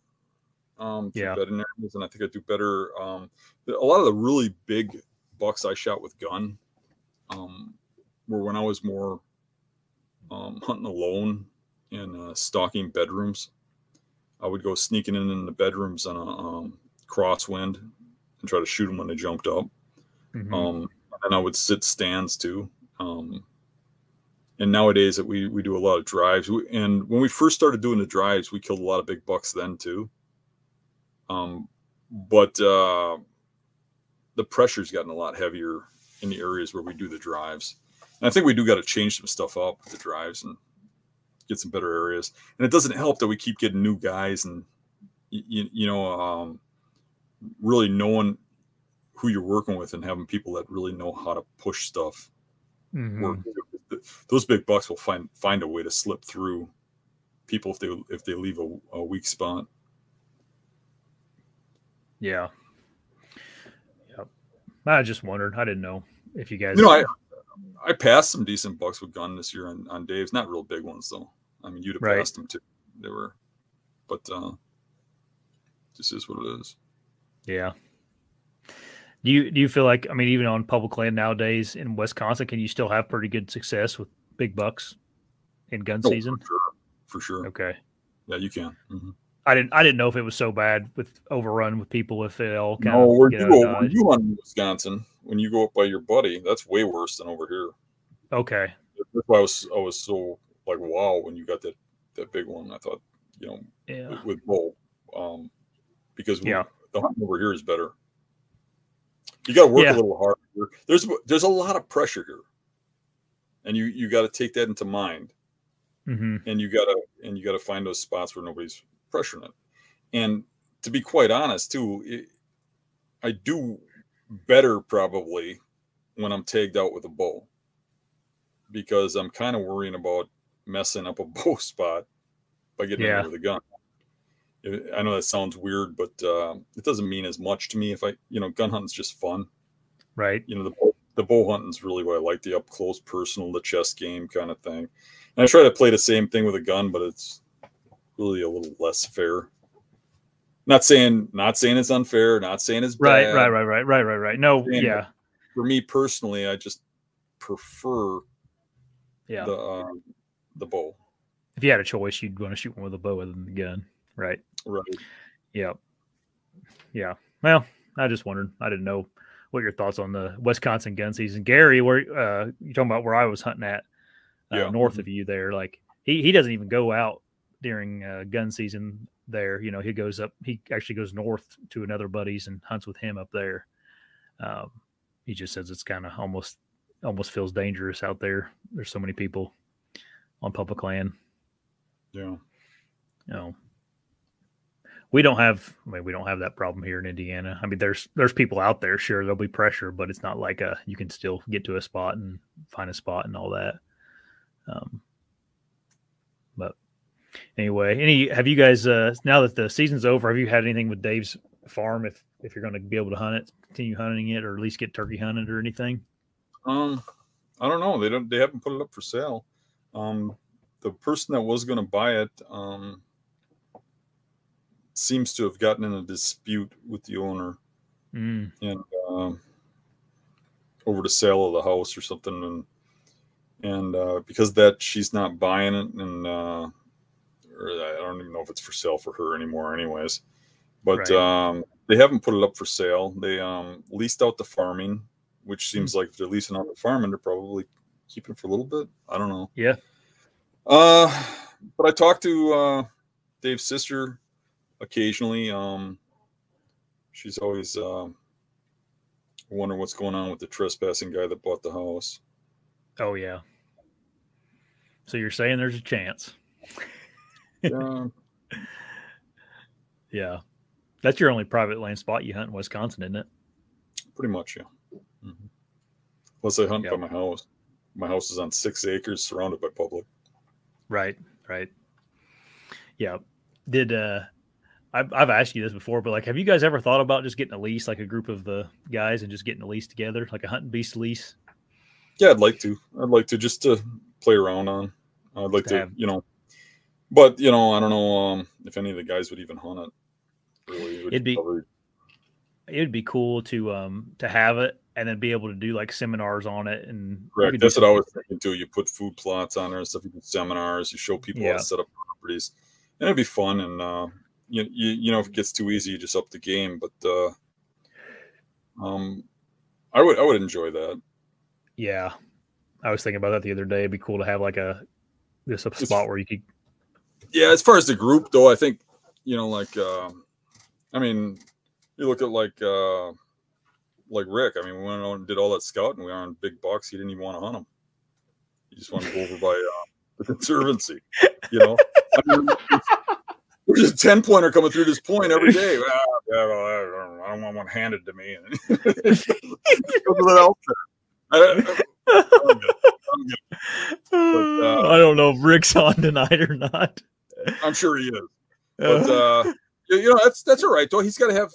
um Yeah. veterinarians, and I think I do better. Um, a lot of the really big bucks I shot with gun um, were when I was more um, hunting alone and uh, stalking bedrooms. I would go sneaking in in the bedrooms on a um, crosswind and try to shoot them when they jumped up. Mhm. Um, and I would sit stands too. Um, and nowadays that we we do a lot of drives. We, and when we first started doing the drives, we killed a lot of big bucks then too. Um, but uh, the pressure's gotten a lot heavier in the areas where we do the drives. And I think we do got to change some stuff up with the drives and get some better areas. And it doesn't help that we keep getting new guys and you, you know um, really knowing who you're working with and having people that really know how to push stuff Mhm. Those big bucks will find find a way to slip through people if they if they leave a, a weak spot. Yeah. Yep. I just wondered. I didn't know if you guys. You know, I I passed some decent bucks with gun this year on, on Dave's, not real big ones though. I mean, you'd have Right. passed them too. They were, but uh, this is what it is. Yeah. Do you do you feel like I mean even on public land nowadays in Wisconsin can you still have pretty good success with big bucks in gun Oh, season? for sure, for sure. Okay. Yeah, you can. Mhm. I didn't I didn't know if it was so bad with overrun with people if it all kind No, of where you you know, when you in Wisconsin, when you go up by your buddy, that's way worse than over here. Okay. That's why I was I was so like wow when you got that that big one. I thought you know Yeah. with, with Bull, um, because Yeah. the hunting over here is better. You got to work Yeah. a little harder. There's there's a lot of pressure here, and you you got to take that into mind, hmm and you got to and you got to find those spots where nobody's pressuring it. And to be quite honest, too, it, I do better probably when I'm tagged out with a bow because I'm kind of worrying about messing up a bow spot by getting Yeah. in the gun. I know that sounds weird, but uh, it doesn't mean as much to me. If I, you know, gun hunting's just fun. Right. You know, the bow- the bow hunting's really what I like the up close, personal, the chess game kind of thing. And I try to play the same thing with a gun, but it's really a little less fair. Not saying not saying it's unfair, not saying it's right, bad. right, right, right, right, right, right. No, yeah, For me personally, I just prefer yeah. the uh, the bow. if you had a choice, you'd want to shoot one with a bow other than the gun, right? Right. Yeah, yeah. Well, I just wondered. I didn't know what your thoughts on the Wisconsin gun season. Gary, where uh, you talking about where I was hunting at uh, Yeah. north of you there? Like he he doesn't even go out during uh, gun season there. You know, he goes up. He actually goes north to another buddy's and hunts with him up there. Um, he just says it's kind of almost almost feels dangerous out there. There's so many people on public land. Yeah. you know we don't have i mean we don't have that problem here in indiana i mean there's there's people out there sure there'll be pressure but it's not like a you can still get to a spot and find a spot and all that um anyway any have you guys uh now that the season's over have you had anything with dave's farm if if you're going to be able to hunt it continue hunting it or at least get turkey hunted or anything Um, I don't know. They don't. They haven't put it up for sale. Um, the person that was going to buy it um, seems to have gotten in a dispute with the owner mm, and um, over the sale of the house or something, and and uh, because that she's not buying it, and uh, or I don't even know if it's for sale for her anymore, anyways. But Right. um, they haven't put it up for sale. They um, leased out the farming, which seems like if they're leasing out the farming, they're probably keeping it for a little bit. I don't know. yeah Uh, but I talked to uh, Dave's sister occasionally. Um, she's always uh, wondering what's going on with the trespassing guy that bought the house. oh yeah so you're saying there's a chance Yeah, yeah that's your only private land spot you hunt in wisconsin isn't it pretty much, yeah. Mhm. Unless I hunt by my house. My house is on six acres, surrounded by public. Right, right. Yeah. Did uh I've I've asked you this before, but like have you guys ever thought about just getting a lease, like a group of the guys and just getting a lease together, like a hunting beast lease? Yeah, I'd like to. I'd like to just to play around on. I'd like To to, have- you know. But you know, I don't know um, if any of the guys would even hunt it. Really, It would be- probably- It'd be cool to um to have it and then be able to do like seminars on it and Correct. That's what I was thinking too. You put food plots on there and stuff. You do seminars. You show people how to set up properties, and it'd be fun. And uh, you, you you know if it gets too easy, you just up the game. But uh, um, I would I would enjoy that. Yeah. I was thinking about that the other day. It'd be cool to have like a this a It's- spot where you could Yeah, as far as the group though, I think you know like uh, I mean, you look at like uh, like Rick. I mean, we went on and did all that scouting. We were on big bucks. He didn't even want to hunt them. He just wanted to go over by uh, the conservancy. You know, I mean, there's a ten pointer coming through this point every day. Ah, yeah, well, I don't, I don't want one handed to me. Go to that outfit. I- I- I'm good. I'm uh, I don't know if Rick's on tonight or not. I'm sure he is. But uh, you know, that's that's all right though. He's got to have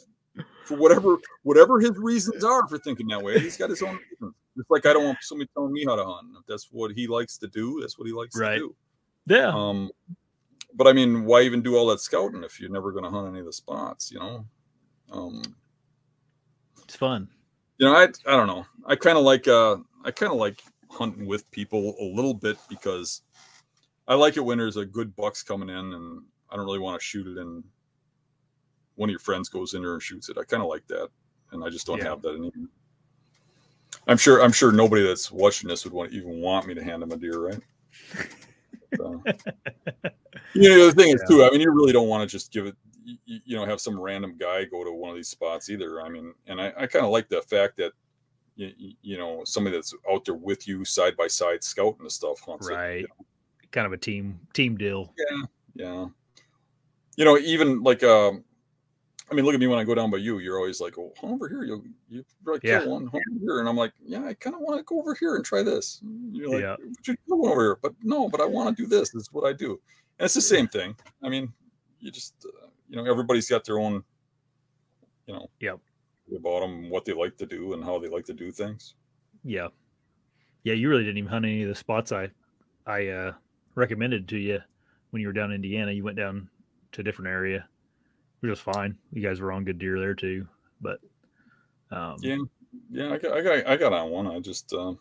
for whatever whatever his reasons are for thinking that way. He's got his own reasons. Just like I don't want somebody telling me how to hunt. If that's what he likes to do, that's what he likes Right. to do. yeah. Um, but I mean, why even do all that scouting if you're never going to hunt any of the spots? You know. Um, It's fun. you know, I I don't know. I kind of like uh I kind of like hunting with people a little bit because I like it when there's a good bucks coming in and I don't really want to shoot it and one of your friends goes in there and shoots it. I kind of like that and I just don't Yeah. have that anymore. I'm sure I'm sure nobody that's watching this would want even want me to hand them a deer, right? So. you know, the thing is too. I mean, you really don't want to just give it. You, you know, have some random guy go to one of these spots either. I mean, and I, I kind of like the fact that you, you know somebody that's out there with you side by side scouting the stuff hunts it, Right. you know. Kind of a team team deal. Yeah, yeah. You know, even like um, I mean, look at me when I go down by you. You're always like, "Oh, over here. You you probably kill one over here," and I'm like, "Yeah, I kind of want to go over here and try this." And You're like, Yeah. "But you kill one over here," but no, but I want to do this. This is what I do, and it's the same thing. I mean, you just uh, you know, everybody's got their own, you know, yeah, about them, what they like to do, and how they like to do things. Yeah. Yeah, you really didn't even hunt any of the spots I I uh recommended to you when you were down in Indiana. You went down to a different area which was fine. You guys were on good deer there too, but um, yeah, yeah, I got, I got, I got on one. I just, uh,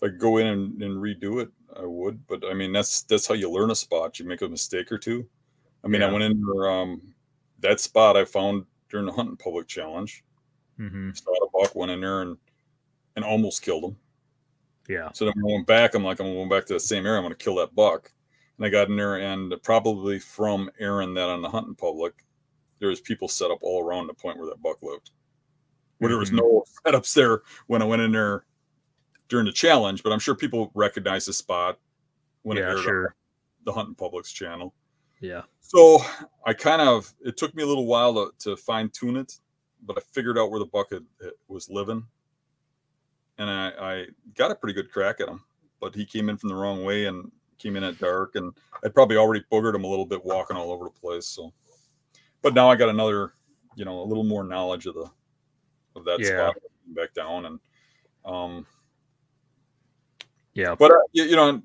if I go in and, and redo it, I would. But I mean, that's that's how you learn a spot. You make a mistake or two. I mean, Yeah. I went in there, um, that spot I found during the hunting public challenge. mhm, Saw a buck, went in there and and almost killed him. Yeah, So then I went back, I'm like, I'm going back to the same area. I'm going to kill that buck. And I got in there, and probably from airing that on the hunting public, there was people set up all around the point where that buck lived. Where there was Mhm. no setups there when I went in there during the challenge, but I'm sure people recognize the spot when it yeah, aired sure, on the hunting public's channel. yeah, So I kind of it took me a little while to, to fine tune it, but I figured out where the buck had, had- was living, and I, I got a pretty good crack at him. But he came in from the wrong way and came in at dark, and I'd probably already boogered him a little bit walking all over the place. So, but now I got another, you know, a little more knowledge of the of that Yeah. spot back down, and um, yeah. but uh, you, know.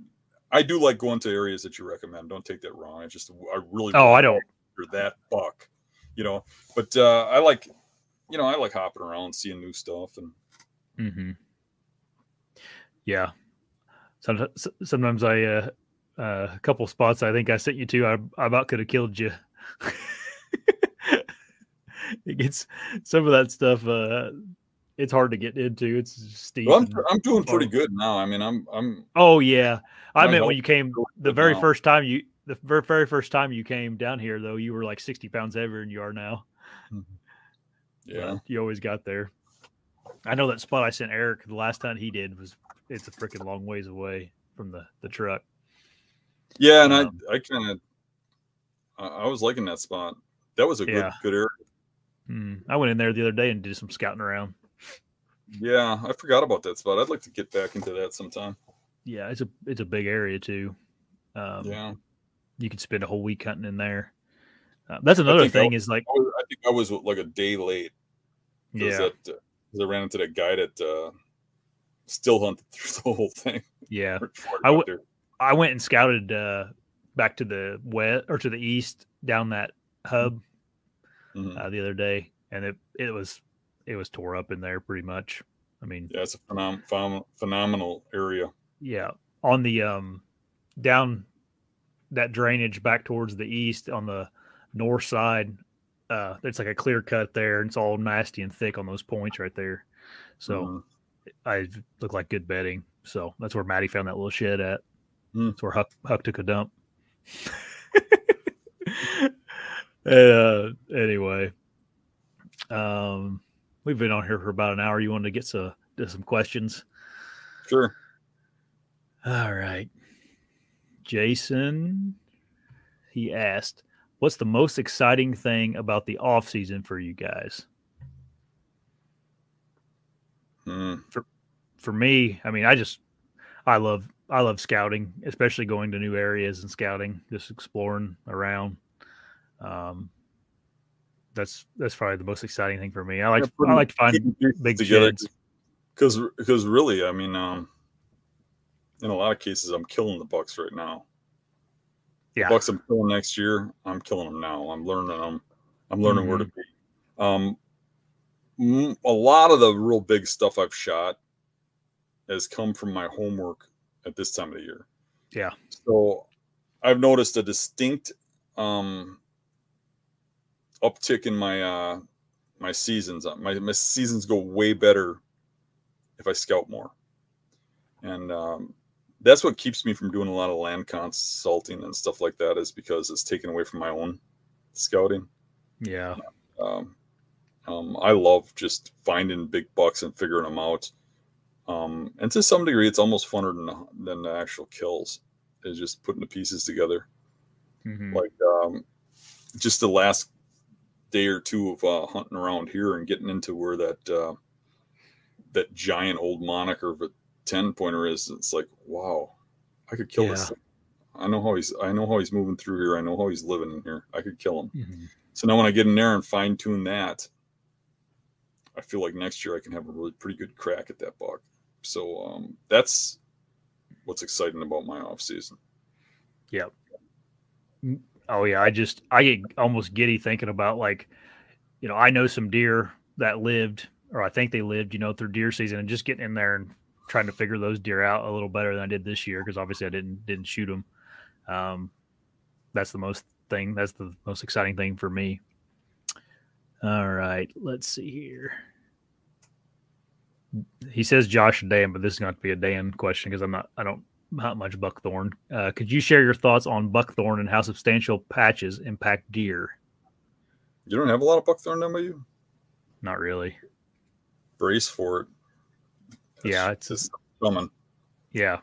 I do like going to areas that you recommend. Don't take that wrong. I just I really Oh, I don't. for that buck, you know. But uh, I like, you know, I like hopping around, seeing new stuff, and hmm Yeah. Sometimes, sometimes I, uh, uh, a couple spots I think I sent you to, I, I about could have killed you. it gets some of that stuff. Uh, it's hard to get into. It's steep. well, I'm, I'm doing pretty good now. I mean, I'm I'm oh yeah, I meant when you came the very now. first time you the very very first time you came down here though you were like sixty pounds heavier than you are now. yeah. but you always got there. I know that spot I sent Eric the last time he did was it's a freaking long ways away from the the truck. Yeah, and Um, I I kind of I, was liking that spot. That was a good Yeah. good area. Mm, I went in there the other day and did some scouting around. Yeah, I forgot about that spot. I'd like to get back into that sometime. Yeah, it's a it's a big area too. Um, yeah, you could spend a whole week hunting in there. Uh, that's another thing would- is like I, was, I think I was like a day late. yeah that, uh, I ran into that guy that uh, still hunted through the whole thing. yeah. I w-. I went and scouted uh, back to the west or to the east down that hub Mhm. uh, the other day, and it it was it was tore up in there pretty much. I mean, Yeah, it's a phenom- phenom- phenomenal area. yeah, on the um down that drainage back towards the east on the north side, uh, it's like a clear cut there, and it's all nasty and thick on those points right there. So Mhm. I look like good bedding. So that's where Maddie found that little shed at. Hmm. That's where Huck, Huck took a dump. uh, anyway, um, we've been on here for about an hour. You wanted to get some to some questions? sure. All right, Jason. He asked, "What's the most exciting thing about the off season for you guys?" Mm. for me, I mean, I just I love I love scouting, especially going to new areas and scouting, just exploring around. Um, that's that's probably the most exciting thing for me. I like I like to find big sheds. because because really, I mean, um, in a lot of cases, I'm killing the bucks right now. Yeah. bucks I'm killing next year, I'm killing them now. I'm learning them. I'm learning where to Mm-hmm. be. Um, a lot of the real big stuff I've shot has come from my homework at this time of the year. Yeah. So I've noticed a distinct um, uptick in my uh, my seasons. Uh, My my seasons go way better if I scout more, and um, that's what keeps me from doing a lot of land consulting and stuff like that. Is because it's taken away from my own scouting. Yeah, Um, um, I love just finding big bucks and figuring them out. Um, and to some degree, it's almost funner than the, than the actual kills. Is just putting the pieces together. Mhm. Like um, just the last day or two of uh, hunting around here and getting into where that uh, that giant old moniker of a ten pointer is. It's like wow, I could kill this. Thing. I know how he's. I know how he's moving through here. I know how he's living in here. I could kill him. Mhm. So now when I get in there and fine tune that, I feel like next year I can have a really pretty good crack at that buck. So um, that's what's exciting about my off season. Yeah. Oh yeah, I just I get almost giddy thinking about like, you know, I know some deer that lived, or I think they lived, you know, through deer season, and just getting in there and trying to figure those deer out a little better than I did this year because obviously I didn't didn't shoot them. Um, that's the most thing. That's the most exciting thing for me. All right, let's see here. He says Josh and Dan, but this is going to be a Dan question because I'm not. I don't not much buckthorn. Uh, could you share your thoughts on buckthorn and how substantial patches impact deer? You don't have a lot of buckthorn down by you? Not really. Brace for it. yeah, it's just coming. Yeah.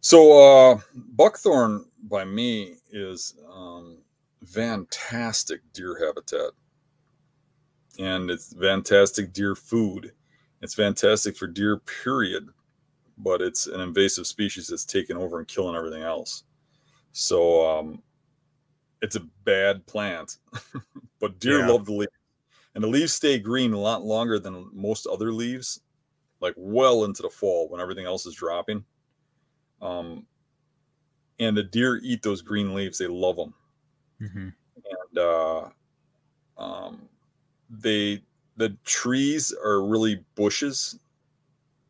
So uh buckthorn by me is um fantastic deer habitat. And it's fantastic deer food. It's fantastic for deer period but it's an invasive species that's taking over and killing everything else. So um, it's a bad plant, but deer yeah. love the leaves, and the leaves stay green a lot longer than most other leaves, like well into the fall when everything else is dropping. Um, and the deer eat those green leaves; they love them, mm-hmm. and uh, um, they the trees are really bushes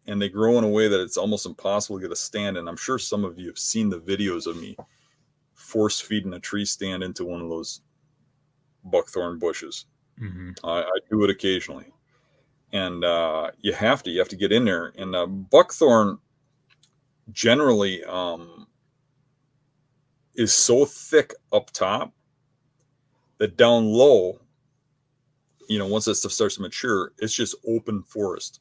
and they grow in a way that it's almost impossible to get a stand. And I'm sure some of you have seen the videos of me force feeding a tree stand into one of those buckthorn bushes. Mm-hmm. I, I, do it occasionally, and uh, you have to you have to get in there. And uh, buckthorn generally um, is so thick up top that down low, you know, once that stuff starts to mature, it's just open forest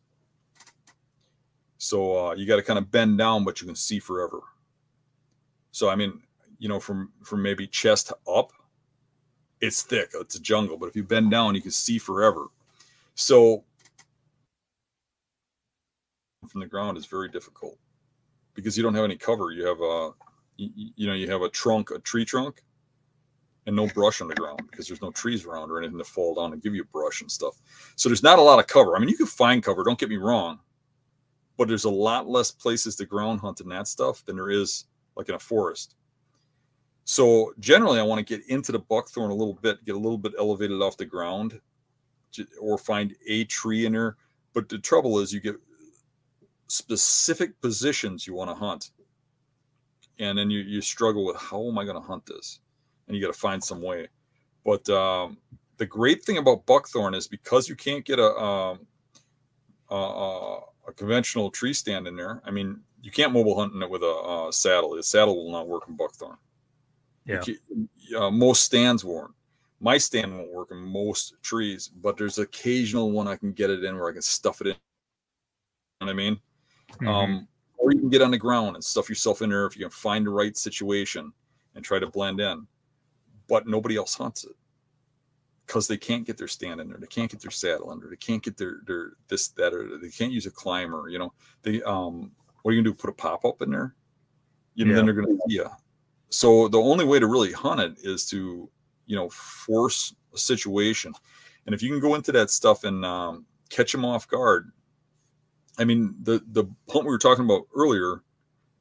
so uh, you got to kind of bend down, but you can see forever. So I mean, you know, from from maybe chest up, it's thick. It's a jungle. But if you bend down, you can see forever. So from the ground is very difficult because you don't have any cover. You have a, you, you know, you have a trunk, a tree trunk, and no brush on the ground because there's no trees around or anything to fall down and give you brush and stuff. So there's not a lot of cover. I mean, you can find cover. Don't get me wrong but there's a lot less places to ground hunt in that stuff than there is like in a forest. So generally, I want to get into the buckthorn a little bit, get a little bit elevated off the ground, or find a tree in there. But the trouble is, you get specific positions you want to hunt, and then you you struggle with how am I going to hunt this, and you got to find some way. But um, the great thing about buckthorn is because you can't get a um, uh, a conventional tree stand in there. I mean, you can't mobile hunt in it with a uh, saddle. The saddle will not work in buckthorn. Yeah. Uh, most stands won't. My stand won't work in most trees, but there's occasional one I can get it in where I can stuff it in. You know what I mean? Mm-hmm. Um, or you can get on the ground and stuff yourself in there if you can find the right situation and try to blend in. But nobody else hunts it because they can't get their stand in there, they can't get their saddle under, they can't get their their this that or they can't use a climber. You know, they um, what are you gonna do? Put a pop up in there? You know, yeah. then they're gonna yeah. So the only way to really hunt it is to you know force a situation, and if you can go into that stuff and um, catch them off guard. I mean, the the hunt we were talking about earlier,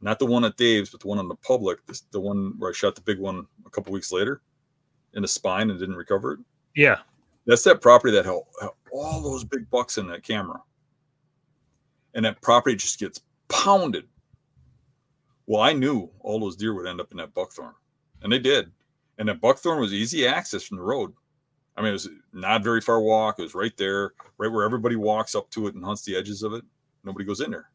not the one at Dave's, but the one on the public, the, the one where I shot the big one a couple weeks later in the spine and didn't recover it. Yeah. That's that property that held, all those big bucks in that camera. And that property just gets pounded. Well, I knew all those deer would end up in that buckthorn. And they did. And that buckthorn was easy access from the road. I mean, it was not very far walk. It was right there, right where everybody walks up to it and hunts the edges of it. Nobody goes in there.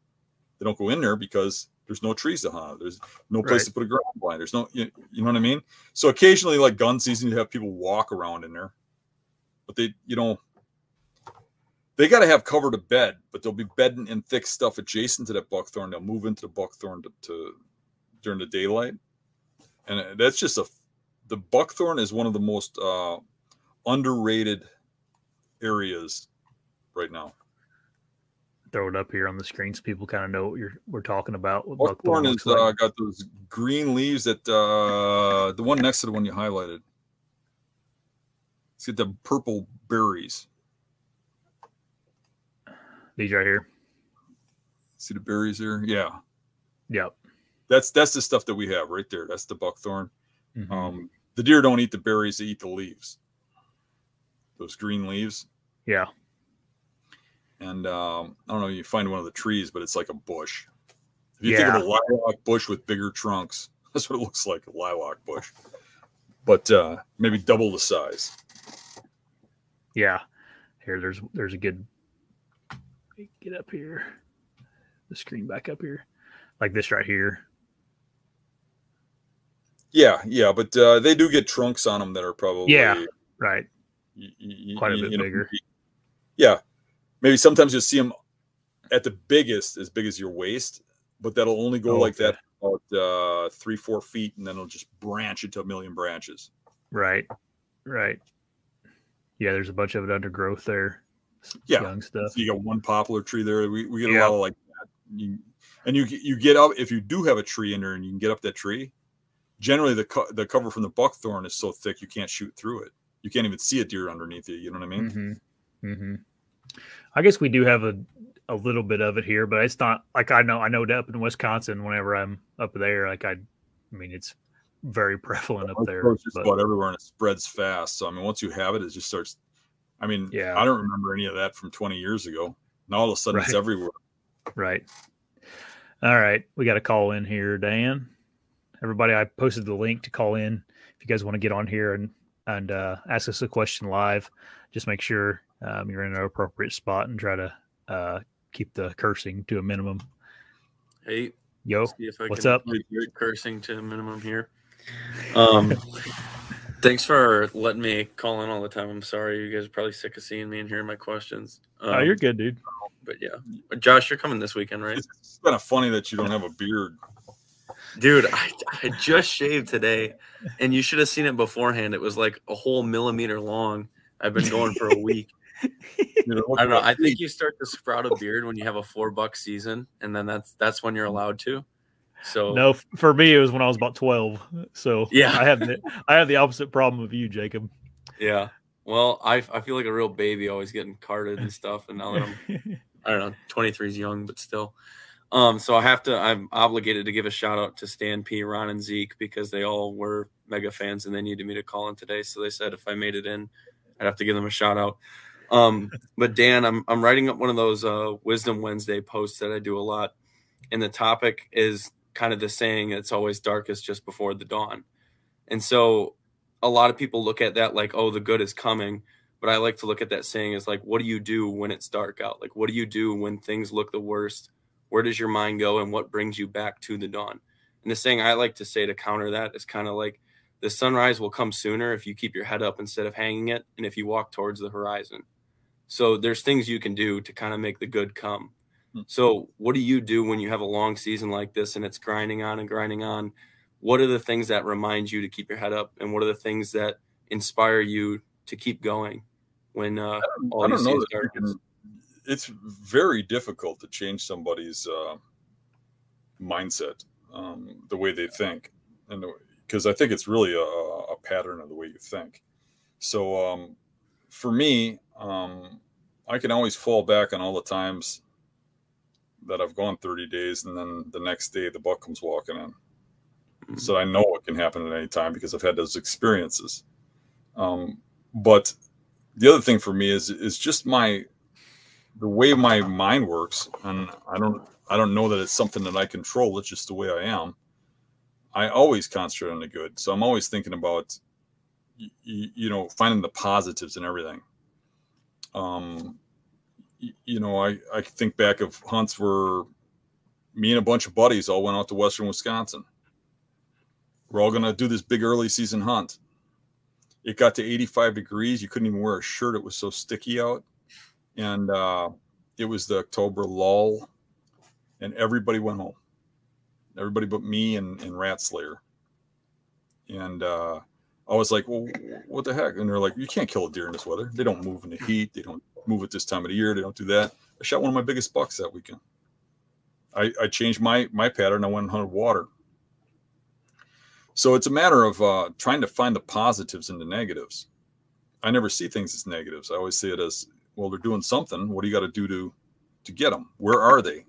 They don't go in there because there's no trees to hunt. There's no place right. to put a ground blind. There's no, you, you know what I mean? So occasionally, like gun season, you have people walk around in there but they, you know, they got to have cover to bed, but they'll be bedding in thick stuff adjacent to that buckthorn. They'll move into the buckthorn to, to during the daylight, and that's just a. The buckthorn is one of the most uh, underrated areas right now. Throw it up here on the screen so people kind of know what you're we're talking about. What buckthorn, is like. uh, got those green leaves that uh, the one next to the one you highlighted. See the purple berries. These right here. See the berries there? Yeah. Yep. That's that's the stuff that we have right there. That's the buckthorn. Mm-hmm. Um, the deer don't eat the berries; they eat the leaves. Those green leaves. Yeah. And um, I don't know. You find one of the trees, but it's like a bush. If you Yeah. think of a lilac bush with bigger trunks, that's what it looks like—a lilac bush. But uh, maybe double the size. Yeah. Here, there's there's a good. Get up here. The screen back up here, like this right here. Yeah, yeah, but uh, they do get trunks on them that are probably Yeah. Right. y- y- Quite a bit know, bigger. Yeah, maybe sometimes you'll see them at the biggest, as big as your waist, but that'll only go Oh, like okay. that about uh, three, four feet, and then it'll just branch into a million branches. Right. Right. Yeah, there's a bunch of it undergrowth there. Yeah. Young stuff. So you got one poplar tree there. We, we get a lot of like that. You, and you you get up if you do have a tree in there and you can get up that tree. Generally, the co- the cover from the buckthorn is so thick you can't shoot through it. You can't even see a deer underneath you. You know what I mean? Mm-hmm. Mm-hmm. I guess we do have a a little bit of it here, but it's not like I know I know up in Wisconsin. Whenever I'm up there, like I, I mean, it's very prevalent up there. grows just but- about everywhere and it spreads fast. So I mean, once you have it, it just starts. I mean, Yeah. I don't remember any of that from 20 years ago. Now all of a sudden it's everywhere. Right. All right. We got a call in here, Dan. Everybody, I posted the link to call in. If you guys want to get on here and and uh, ask us a question live, just make sure um, you're in an appropriate spot and try to uh, keep the cursing to a minimum. Hey, Yo, see if I what's can up? reduce cursing to a minimum here. Um, thanks for letting me call in all the time. I'm sorry, you guys are probably sick of seeing me and hearing my questions. Um, oh, you're good, dude. But yeah, Josh, you're coming this weekend, right? It's kind of funny that you don't have a beard. Dude, I, I just shaved today, and you should have seen it beforehand. It was like a whole millimeter long. I've been going for a week. You know, I don't know. I think you start to sprout a beard when you have a four buck season, and then that's that's when you're allowed to. So No, for me it was when I was about twelve. So Yeah. I have the I have the opposite problem of you, Jacob. Yeah. Well, I, I feel like a real baby always getting carded and stuff. And now that I'm, I don't know, 23 is young, but still. Um, so I have to, I'm obligated to give a shout out to Stan P, Ron, and Zeke because they all were mega fans and they needed me to call in today. So they said if I made it in, I'd have to give them a shout out. Um, but Dan, I'm, I'm writing up one of those uh, Wisdom Wednesday posts that I do a lot. And the topic is kind of the saying, it's always darkest just before the dawn. And so a lot of people look at that like, oh, the good is coming. But I like to look at that saying as like, what do you do when it's dark out? Like, what do you do when things look the worst? Where does your mind go and what brings you back to the dawn? And the saying I like to say to counter that is kind of like the sunrise will come sooner if you keep your head up instead of hanging it and if you walk towards the horizon. So there's things you can do to kind of make the good come. Hmm. So what do you do when you have a long season like this and it's grinding on and grinding on? What are the things that remind you to keep your head up and what are the things that inspire you to keep going when uh, all I don't know that can, it's very difficult to change somebody's uh, mindset, um, the way they think, and because I think it's really a, a pattern of the way you think. So um, for me, um, I can always fall back on all the times that I've gone 30 days, and then the next day the buck comes walking in. So I know it can happen at any time because I've had those experiences. Um, but the other thing for me is is just my the way my mind works, and I don't I don't know that it's something that I control. It's just the way I am. I always concentrate on the good, so I'm always thinking about y- y- you know finding the positives and everything. Um, you know, I I think back of hunts where me and a bunch of buddies all went out to western Wisconsin. We're all gonna do this big early season hunt. It got to 85 degrees. You couldn't even wear a shirt. It was so sticky out. And uh, it was the October lull. And everybody went home. Everybody but me and, and Rat Slayer. And uh, I was like, well, what the heck? And they're like, you can't kill a deer in this weather. They don't move in the heat. They don't move at this time of the year. They don't do that. I shot one of my biggest bucks that weekend. I, I changed my my pattern. I went and hunted water. So it's a matter of uh, trying to find the positives in the negatives. I never see things as negatives. I always see it as, well, they're doing something. What do you got to do to to get them? Where are they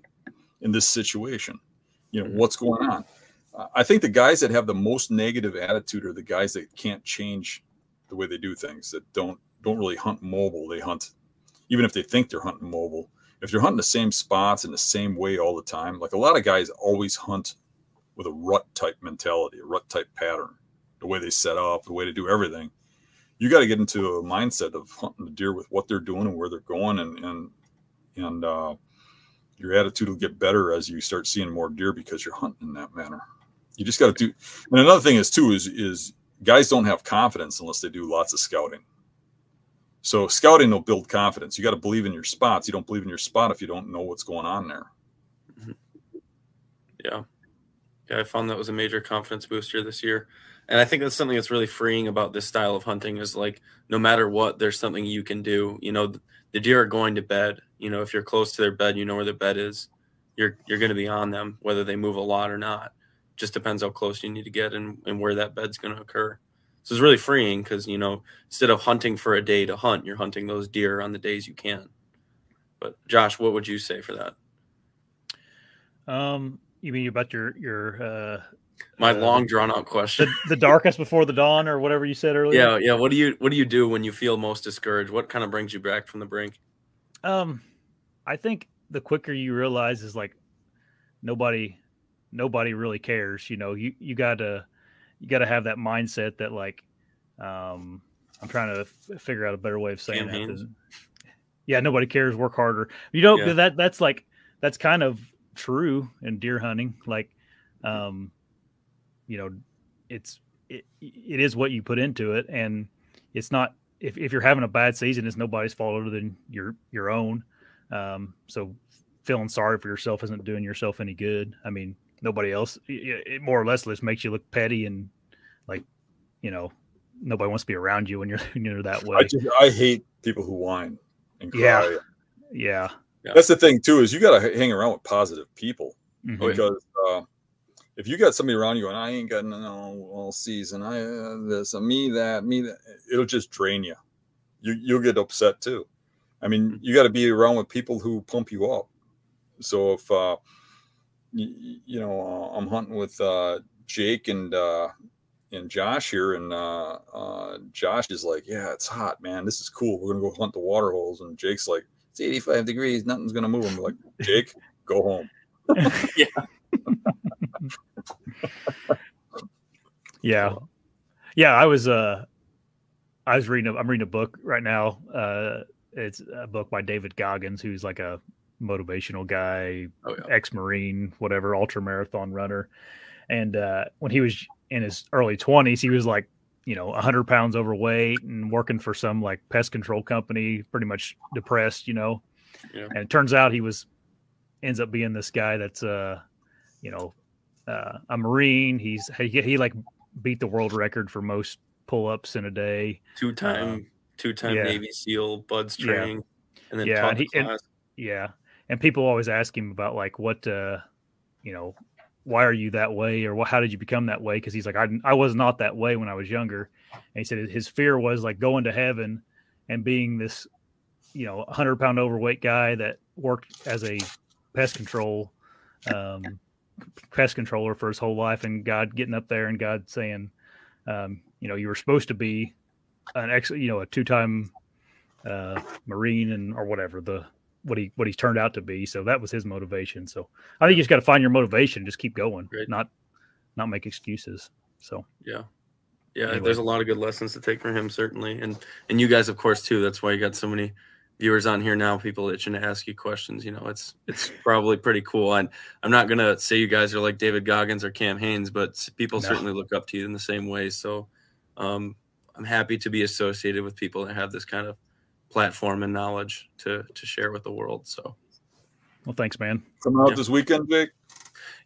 in this situation? You know, what's going on? I think the guys that have the most negative attitude are the guys that can't change the way they do things. That don't don't really hunt mobile. They hunt, even if they think they're hunting mobile. If they're hunting the same spots in the same way all the time, like a lot of guys always hunt with a rut type mentality, a rut type pattern, the way they set up, the way to do everything. You got to get into a mindset of hunting the deer with what they're doing and where they're going, and and and uh, your attitude will get better as you start seeing more deer because you're hunting in that manner. You just got to do. And another thing is too is is guys don't have confidence unless they do lots of scouting. So scouting will build confidence. You got to believe in your spots. You don't believe in your spot if you don't know what's going on there. Mm-hmm. Yeah. Yeah, I found that was a major confidence booster this year. And I think that's something that's really freeing about this style of hunting is like no matter what, there's something you can do. You know, the deer are going to bed. You know, if you're close to their bed, you know where their bed is. You're you're going to be on them, whether they move a lot or not. Just depends how close you need to get and, and where that bed's going to occur. So it's really freeing because you know instead of hunting for a day to hunt, you're hunting those deer on the days you can. But Josh, what would you say for that? Um, you mean about your your uh, my uh, long drawn out question? The, the, darkest before the dawn, or whatever you said earlier. Yeah, yeah. What do you what do you do when you feel most discouraged? What kind of brings you back from the brink? Um, I think the quicker you realize is like nobody nobody really cares. You know, you you gotta you gotta have that mindset that like um I'm trying to f- figure out a better way of saying that. Yeah, nobody cares. Work harder. You know yeah. that that's like that's kind of true in deer hunting. Like, um, you know, it's it, it is what you put into it, and it's not if, if you're having a bad season, it's nobody's fault other than your your own. Um, so feeling sorry for yourself isn't doing yourself any good. I mean, nobody else. It, it more or less just makes you look petty and like, you know, nobody wants to be around you when you're when you're that way. I, just, I hate people who whine and cry. Yeah. Yeah. Yeah. That's the thing too is you got to hang around with positive people mm-hmm. because uh, if you got somebody around you and I ain't got no all season, I uh, this, uh, me that, me that, it'll just drain you. You you'll get upset too. I mean, mm-hmm. you got to be around with people who pump you up. So if uh, you, you know uh, I'm hunting with uh, Jake and uh, and Josh here, and uh, uh, Josh is like, "Yeah, it's hot, man. This is cool. We're gonna go hunt the water holes." And Jake's like, it's 85 degrees. Nothing's going to move. I'm like, Jake, go home. yeah. yeah. Yeah. I was, uh, I was reading, a, I'm reading a book right now. Uh, it's a book by David Goggins, who's like a motivational guy, oh, yeah. ex Marine, whatever, ultra marathon runner. And uh, when he was in his early 20s, he was like you know, 100 pounds overweight and working for some like pest control company, pretty much depressed, you know. Yeah. And it turns out he was ends up being this guy that's uh, you know, uh, a marine. He's he, he like beat the world record for most pull-ups in a day. Two-time um, two-time yeah. Navy SEAL BUD/S training yeah. and then yeah, and he, and, yeah. And people always ask him about like what uh, you know, why are you that way or what, how did you become that way? Because he's like I, I was not that way when i was younger. And he said his fear was like going to heaven and being this you know 100 pound overweight guy that worked as a pest control um, pest controller for his whole life and god getting up there and god saying um, you know you were supposed to be an ex you know a two-time uh, marine and or whatever the what he what he's turned out to be. So that was his motivation. So I think you just got to find your motivation, just keep going, Great. not not make excuses. So yeah, yeah. Anyway. There's a lot of good lessons to take from him, certainly, and and you guys, of course, too. That's why you got so many viewers on here now. People itching to ask you questions. You know, it's it's probably pretty cool. And I'm not gonna say you guys are like David Goggins or Cam Hanes, but people no. certainly look up to you in the same way. So um, I'm happy to be associated with people that have this kind of platform and knowledge to to share with the world. So, well, thanks, man. Coming out yeah. this weekend, Jake.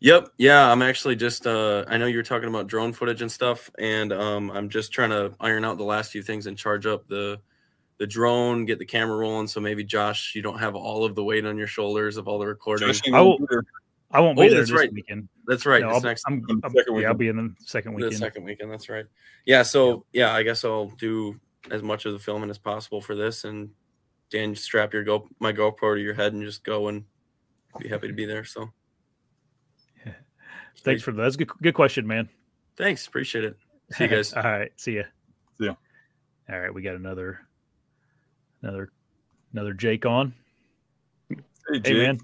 Yep. Yeah, I'm actually just. Uh, I know you were talking about drone footage and stuff, and um, I'm just trying to iron out the last few things and charge up the the drone, get the camera rolling. So maybe Josh, you don't have all of the weight on your shoulders of all the recording. I, will, I won't be oh, there this right. weekend. That's right. No, I'll, next, I'm, I'm, yeah, I'll be in the second weekend. The second weekend. That's right. Yeah. So yeah, I guess I'll do as much of the filming as possible for this. And Dan, strap your go my GoPro to your head and just go and be happy to be there. So, yeah. Thanks for that. That's a good, good question, man. Thanks. Appreciate it. See you guys. All right. See ya. See ya. All right. We got another, another, another Jake on. Hey, Hey, man.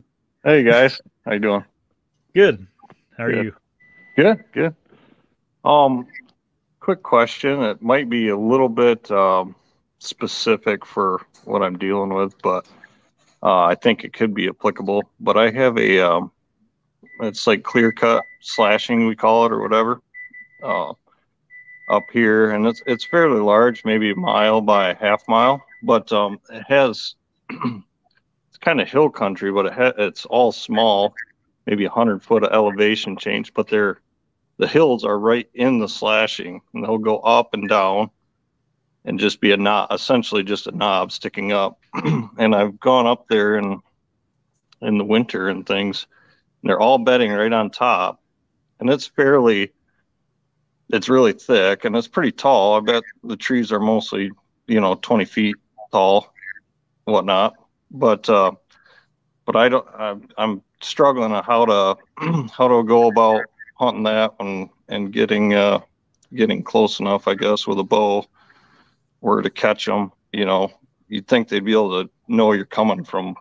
Hey guys, how you doing? Good. How are Good. you? Good, good. Um, quick question. It might be a little bit um, specific for what I'm dealing with, but uh, I think it could be applicable. But I have a, um, it's like clear cut slashing, we call it, or whatever, uh, up here, and it's it's fairly large, maybe a mile by a half mile, but um, it has. it's kind of hill country, but it ha- it's all small, maybe a hundred foot of elevation change, but they're the hills are right in the slashing and they'll go up and down and just be a knob essentially just a knob sticking up. And i've gone up there and in the winter and things and they're all bedding right on top. And it's fairly it's really thick and it's pretty tall. I bet the trees are mostly you know 20 feet tall whatnot. But uh but i don't i'm, I'm struggling on how to how to go about hunting that and and getting uh getting close enough i guess with a bow where to catch them you know you'd think they'd be able to know you're coming from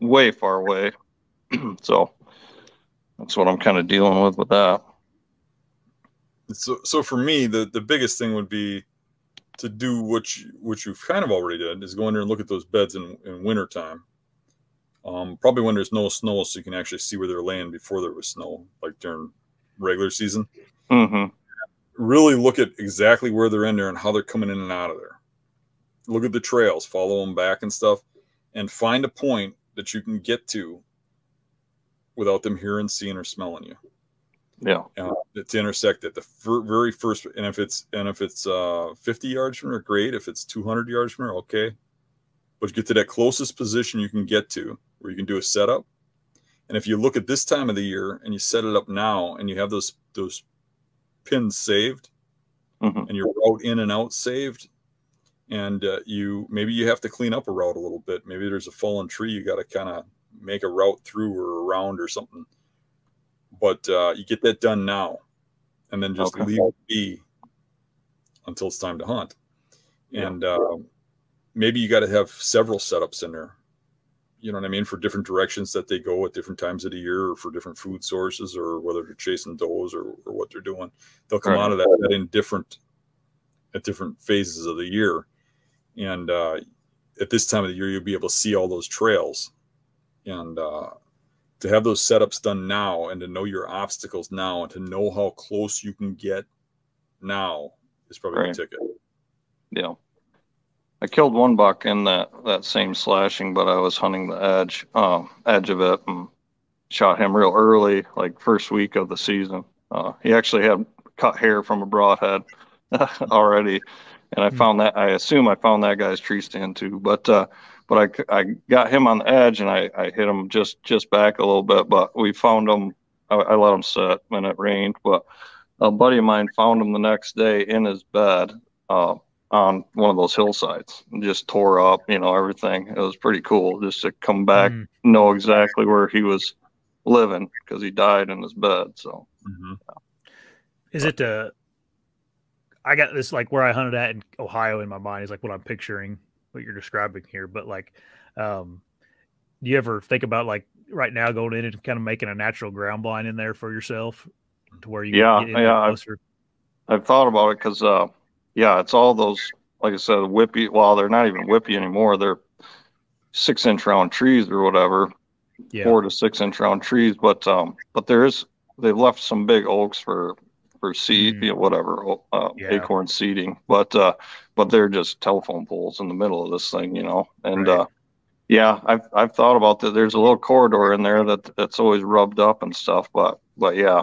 way far away so that's what i'm kind of dealing with with that So, so for me, the, the biggest thing would be to do what you, what you've kind of already did is go in there and look at those beds in, in winter time. Um, probably when there's no snow, so you can actually see where they're laying before there was snow, like during regular season. hmm Really look at exactly where they're in there and how they're coming in and out of there. Look at the trails, follow them back and stuff, and find a point that you can get to without them hearing, seeing, or smelling you. yeah uh, to intersect at the very first and if it's and if it's uh 50 yards from there great if it's 200 yards from her, okay but get to that closest position you can get to where you can do a setup and if you look at this time of the year and you set it up now and you have those those pins saved hmm and your route in and out saved and uh, you maybe you have to clean up a route a little bit. Maybe there's a fallen tree you got to kind of make a route through or around or something. But uh, you get that done now and then just Okay. leave it be until it's time to hunt. And uh, maybe you got to have several setups in there you know what i mean for different directions that they go at different times of the year or for different food sources or whether they're chasing does or, or what they're doing they'll come Right. out of that, that in different at different phases of the year and uh, at this time of the year you'll be able to see all those trails and uh, to have those setups done now and to know your obstacles now and to know how close you can get now is probably Right. the ticket Yeah. I killed one buck in that, that same slashing, but I was hunting the edge, um, edge of it and shot him real early, like first week of the season. Uh, he actually had cut hair from a broadhead already. And I Hmm. found that, I assume I found that guy's tree stand too, but, uh, but I, I got him on the edge and I, I hit him just, just back a little bit, but we found him. I, I let him sit when it rained, but a buddy of mine found him the next day in his bed. Uh, on one of those hillsides and just tore up, you know, everything. It was pretty cool just to come back, Mm. know exactly where he was living because he died in his bed. So, Mhm. Is it uh I got this like where I hunted at in Ohio in my mind is like what I'm picturing what you're describing here. But like um do you ever think about like right now going in and kind of making a natural ground blind in there for yourself to where you Yeah, can get in yeah, I've- I've thought about it because, uh, yeah, it's all those, like I said, whippy. Well, they're not even whippy anymore. They're six inch round trees or whatever, Yeah. four to six inch round trees. But, um, but there's, they've left some big oaks for, for seed, Mm. you know, whatever, uh, Yeah. acorn seeding. But, uh, but they're just telephone poles in the middle of this thing, you know, and, Right. uh, yeah, I've I've thought about that. There's a little corridor in there that that's always rubbed up and stuff, but but yeah,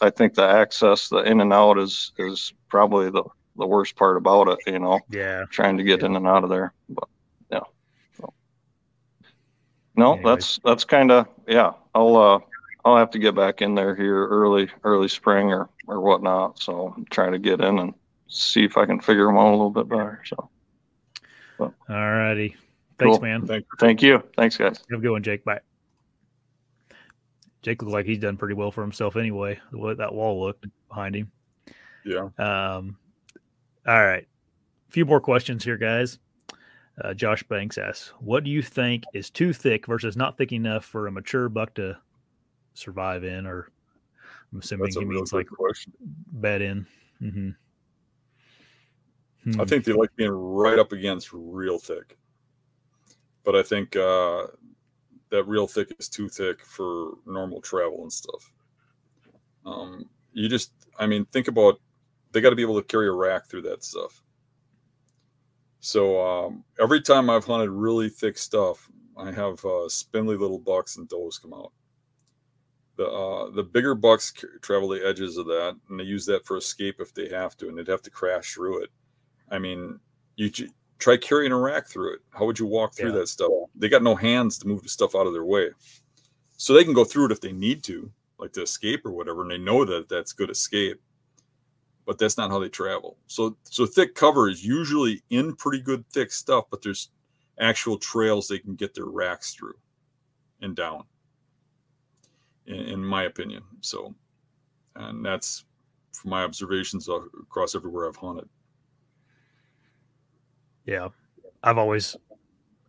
I think the access, the in and out is is probably the the worst part about it. You know, Yeah. trying to get Yeah. in and out of there. But yeah, so. no, Anyways. that's that's kind of yeah. I'll uh I'll have to get back in there here early early spring or or whatnot. So I'm trying to get in and see if I can figure them out a little bit better. So All righty. Thanks, Cool. man. Thank thank you, thanks guys. Have a good one, Jake. Bye. Jake looks like he's done pretty well for himself anyway. The way that wall looked behind him. Yeah. Um, all right. A few more questions here, guys. Uh, Josh Banks asks, "What do you think is too thick versus not thick enough for a mature buck to survive in?" Or I'm assuming That's he means like question. bed in. mm-hmm I think they like being right up against real thick. But I think uh, that real thick is too thick for normal travel and stuff. Um, you just, I mean, think about they got to be able to carry a rack through that stuff. So um, every time I've hunted really thick stuff, I have uh, spindly little bucks and does come out. The uh, the bigger bucks travel the edges of that, and they use that for escape if they have to, and they'd have to crash through it. I mean, you try carrying a rack through it. How would you walk through Yeah. that stuff? They got no hands to move the stuff out of their way, so they can go through it if they need to, like to escape or whatever, and they know that that's good escape. But that's not how they travel. So, so thick cover is usually in pretty good thick stuff, but there's actual trails they can get their racks through and down. In, in my opinion, so, and that's from my observations across everywhere I've hunted. Yeah, I've always.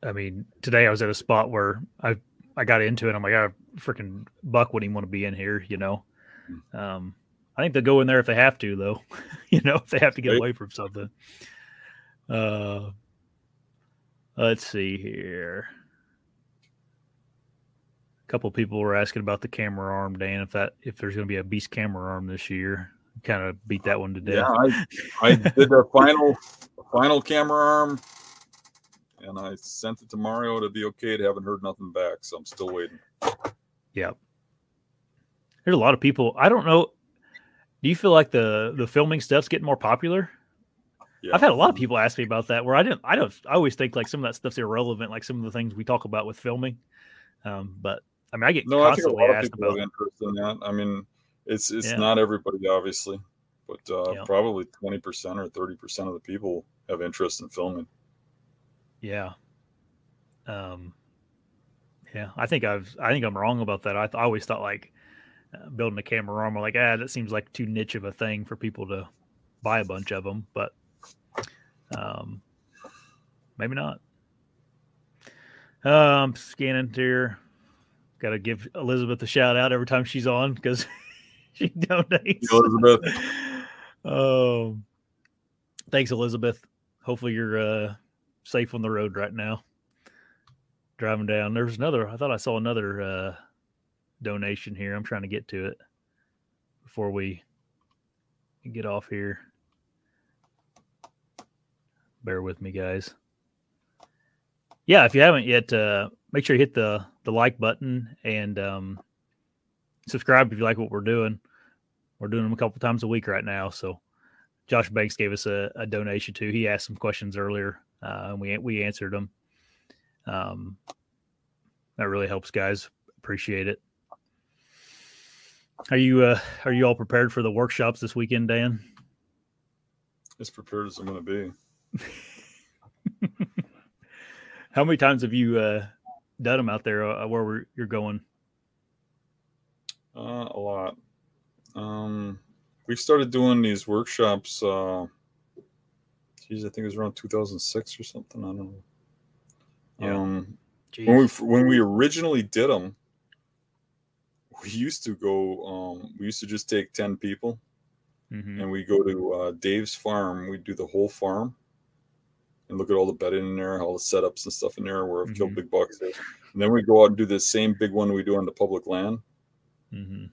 I mean, today I was at a spot where I I got into it. I'm like, a freaking buck wouldn't even want to be in here, you know. Um, I think they'll go in there if they have to, though. you know, if they have to get away from something. Uh, let's see here. A couple people were asking about the camera arm, Dan. If that if there's going to be a beast camera arm this year, kind of beat that one to death. Yeah, I, I did the final final camera arm, and I sent it to Mario to be okay. To haven't heard nothing back, so I'm still waiting. Yep. There's a lot of people. I don't know. Do you feel like the the filming stuff's getting more popular? Yeah. I've had a lot of people ask me about that. Where I didn't. I don't. I always think like some of that stuff's irrelevant, like some of the things we talk about with filming. Um, but I mean, I get No, I think a constantly lot of asked people have about. interest in that. I mean, it's it's Yeah. not everybody, obviously, but uh, Yeah. probably twenty percent or thirty percent of the people have interest in filming. Yeah. Um. Yeah, I think I've. I think I'm wrong about that. I, th- I always thought like uh, building a camera arm. I'm like, ah, that seems like too niche of a thing for people to buy a bunch of them. But um, maybe not. Um, scanning here. Got to give Elizabeth a shout out every time she's on because she donates. Elizabeth, Um, thanks, Elizabeth. Hopefully you're uh, safe on the road right now. Driving down. There's another. I thought I saw another uh, donation here. I'm trying to get to it before we get off here. Bear with me, guys. Yeah, if you haven't yet, uh, make sure you hit the the like button and um, subscribe if you like what we're doing. We're doing them a couple times a week right now. So Josh Banks gave us a, a donation too. He asked some questions earlier, uh, and we we answered them. Um, that really helps, guys. Appreciate it. Are you uh, are you all prepared for the workshops this weekend, Dan? as prepared as I'm going to be. How many times have you uh, done them out there uh, where we're, you're going? Uh, a lot. Um, we started doing these workshops. Uh, geez, I think it was around 2006 or something. I don't know. Yeah. Um, when we when we originally did them, we used to go. Um, we used to just take 10 people Mhm. and we go to uh, Dave's farm. We do the whole farm and look at all the bedding in there, all the setups and stuff in there where I've killed Mhm. big bucks. And then we go out and do the same big one we do on the public land. Mhm.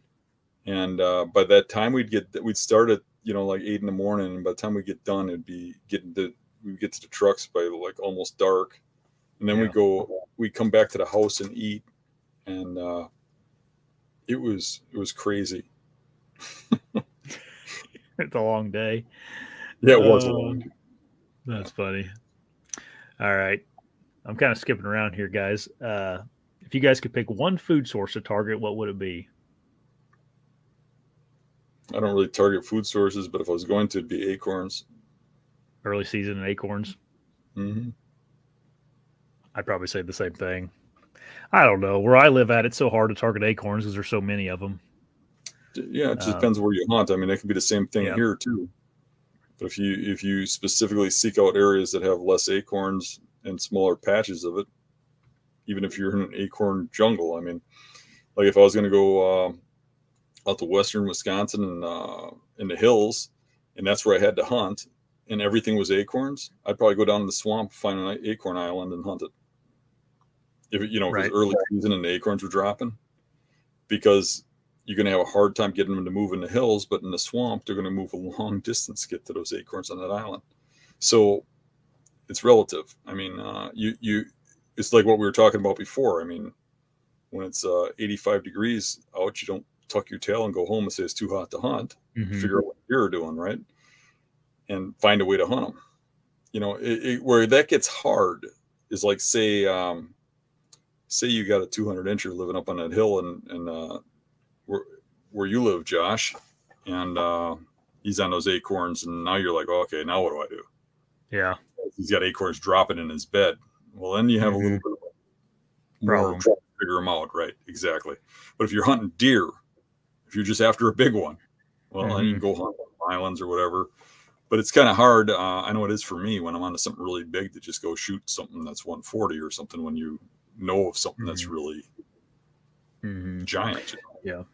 And uh, by that time, we'd get we'd start at you know like eight in the morning, and by the time we get done, it'd be getting to we get to the trucks by like almost dark, and then we go we come back to the house and eat, and uh, it was it was crazy. it's a long day. Yeah, it was a long. That's funny. All right. I'm kind of skipping around here, guys. Uh, if you guys could pick one food source to target, what would it be? I don't really target food sources, but if I was going to, it'd be acorns. Early season and acorns. hmm I'd probably say the same thing. I don't know. Where I live at, it's so hard to target acorns because there's so many of them. Yeah, it just Uh, depends where you hunt. I mean, it can be the same thing Yeah. here too. But if you if you specifically seek out areas that have less acorns and smaller patches of it, even if you're in an acorn jungle, I mean, like if I was going to go um out to western Wisconsin and uh, in the hills, and that's where I had to hunt, and everything was acorns, I'd probably go down to the swamp, find an acorn island, and hunt it. If you know, if it Right. was early season and the acorns were dropping, because you're going to have a hard time getting them to move in the hills, but in the swamp, they're going to move a long distance to get to those acorns on that island. So it's relative. I mean, uh, you you, it's like what we were talking about before. I mean, when it's uh, 85 degrees out, you don't tuck your tail and go home and say it's too hot to hunt. Mhm. Figure out what you're doing, right? And find a way to hunt them. You know, it, it, where that gets hard is like say, um, say you got a 200 incher living up on that hill and and uh, where where you live, Josh, and uh, he's on those acorns, and now you're like, okay, now what do I do? Yeah. He's got acorns dropping in his bed. Well, then you have a little bit of a Problem. to figure them out, right? Exactly. But if you're hunting deer, if you're just after a big one, well, then you can go hunt on islands or whatever. But it's kind of hard. Uh, I know it is for me when I'm onto something really big to just go shoot something that's 140 or something when you know of something that's Mhm. really Mhm. giant. you know?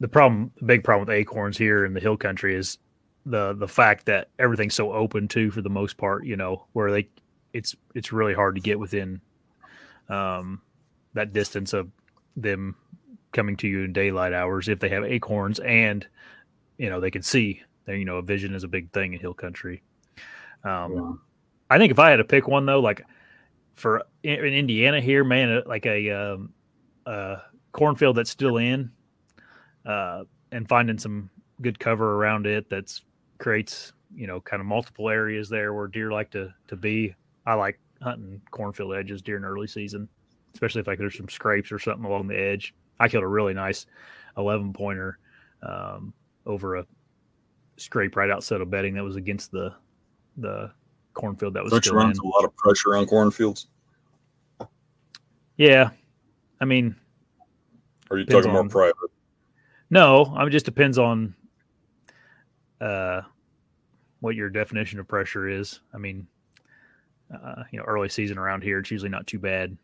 the problem the big problem with acorns here in the hill country is the the fact that everything's so open too for the most part you know where they it's it's really hard to get within um that distance of them coming to you in daylight hours if they have acorns and you know they can see you know a vision is a big thing in hill country um Yeah. i think if i had to pick one though like for in, in indiana here man uh, like a um cornfield that's still in uh, and finding some good cover around it that's creates you know kind of multiple areas there where deer like to to be. I like hunting cornfield edges during early season, especially if like there's some scrapes or something along the edge. I killed a really nice eleven pointer um, over a scrape right outside of bedding that was against the the cornfield that was Don't still run in. a lot of pressure on cornfields? Yeah, I mean are you talking more private? No, I mean, it just depends on uh, what your definition of pressure is. I mean, uh, you know, early season around here, it's usually not too bad.